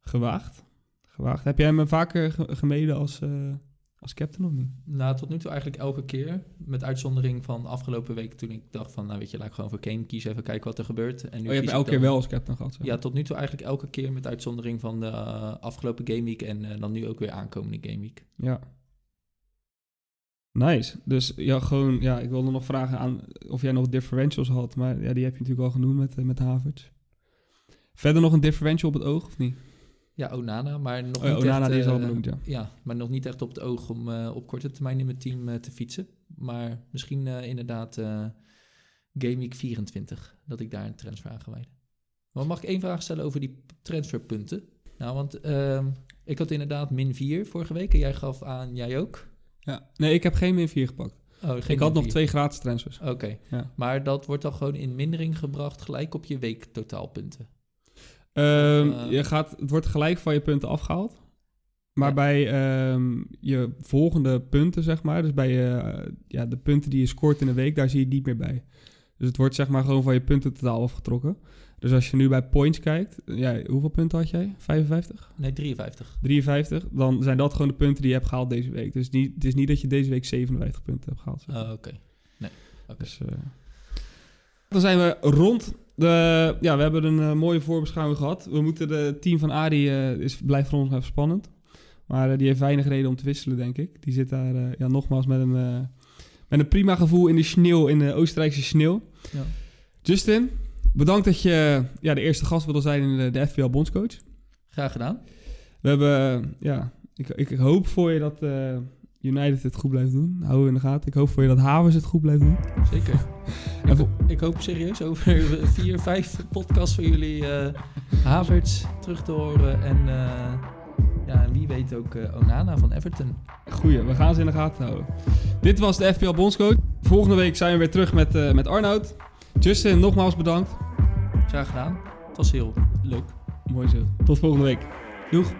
Speaker 1: Gewaagd. Gewaagd. Heb jij hem vaker ge- gemeden als, eh, als captain of niet?
Speaker 2: Nou, tot nu toe eigenlijk elke keer. Met uitzondering van afgelopen week toen ik dacht van, nou weet je, laat ik gewoon voor Kane kiezen, even kijken wat er gebeurt. En nu
Speaker 1: Oh, je hebt elke keer wel als captain gehad. zeg
Speaker 2: Ja, tot nu toe eigenlijk elke keer met uitzondering van de eh, afgelopen gameweek en eh, dan nu ook weer aankomende gameweek.
Speaker 1: Ja. Nice. Dus ja, gewoon, ja, ik wilde nog vragen aan of jij nog differentials had, maar ja, die heb je natuurlijk al genoemd met, eh, met Havertz. Verder nog een differential op het oog of niet?
Speaker 2: Ja, Onana, maar nog
Speaker 1: Oh, ja,
Speaker 2: niet
Speaker 1: Onana,
Speaker 2: echt...
Speaker 1: die is al
Speaker 2: eh,
Speaker 1: benoemd, ja.
Speaker 2: Ja, maar nog niet echt op het oog om eh, op korte termijn in mijn team te fietsen. Maar misschien inderdaad eh Gameweek 24, dat ik daar een transfer aan ga wijden. Maar mag ik één vraag stellen over die transferpunten? Nou, want ehm, ik had inderdaad min 4 vorige week en jij gaf aan, jij ook?
Speaker 1: Ja. Nee, ik heb geen min 4 gepakt.
Speaker 2: Oh, geen
Speaker 1: ik had nog
Speaker 2: 4.
Speaker 1: twee gratis transfers.
Speaker 2: Oké,
Speaker 1: Ja.
Speaker 2: maar dat wordt dan gewoon in mindering gebracht gelijk op je week totaalpunten.
Speaker 1: Ehm,
Speaker 2: eh,
Speaker 1: je gaat, het wordt gelijk van je punten afgehaald. Maar
Speaker 2: Ja.
Speaker 1: bij ehm, je volgende punten, zeg maar, dus bij je, eh, ja, de punten die je scoort in een week, daar zie je niet meer bij. Dus het wordt zeg maar gewoon van je punten totaal afgetrokken. Dus als je nu bij points kijkt, ja, hoeveel punten had jij? 55?
Speaker 2: Nee, 53.
Speaker 1: 53? Dan zijn dat gewoon de punten die je hebt gehaald deze week. Dus niet, het is niet dat je deze week 57 punten hebt gehaald. zeg.
Speaker 2: Oh, Oké. Nee.
Speaker 1: Dus, eh, dan zijn we rond. De, ja, we hebben een eh, mooie voorbeschouwing gehad. We moeten de team van Adi eh, is, blijft voor ons even spannend. Maar eh, die heeft weinig reden om te wisselen, denk ik. Die zit daar eh, ja, nogmaals met een, eh, met een prima gevoel in de sneeuw, in de Oostenrijkse sneeuw.
Speaker 2: Ja.
Speaker 1: Justin, bedankt dat je ja, de eerste gast wilde zijn in de, de FPL Bondscoach.
Speaker 2: Graag gedaan.
Speaker 1: We hebben, eh, ja, ik, ik hoop voor je dat eh, United het goed blijft doen. Hou we in de gaten. Ik hoop voor je dat Havers het goed blijft doen.
Speaker 2: Zeker.
Speaker 1: En
Speaker 2: Ik, hoop serieus over vier, vijf podcasts van jullie eh Havertz terug te horen. En ja, en wie weet ook eh, Onana van Everton.
Speaker 1: Goeie, we gaan ze in de gaten houden. Dit was de FPL Bondscoach. Volgende week zijn we weer terug met, eh, met Arnoud. Justin, nogmaals bedankt.
Speaker 2: Graag gedaan. Het was heel leuk.
Speaker 1: Mooi zo. Tot volgende week. Doeg.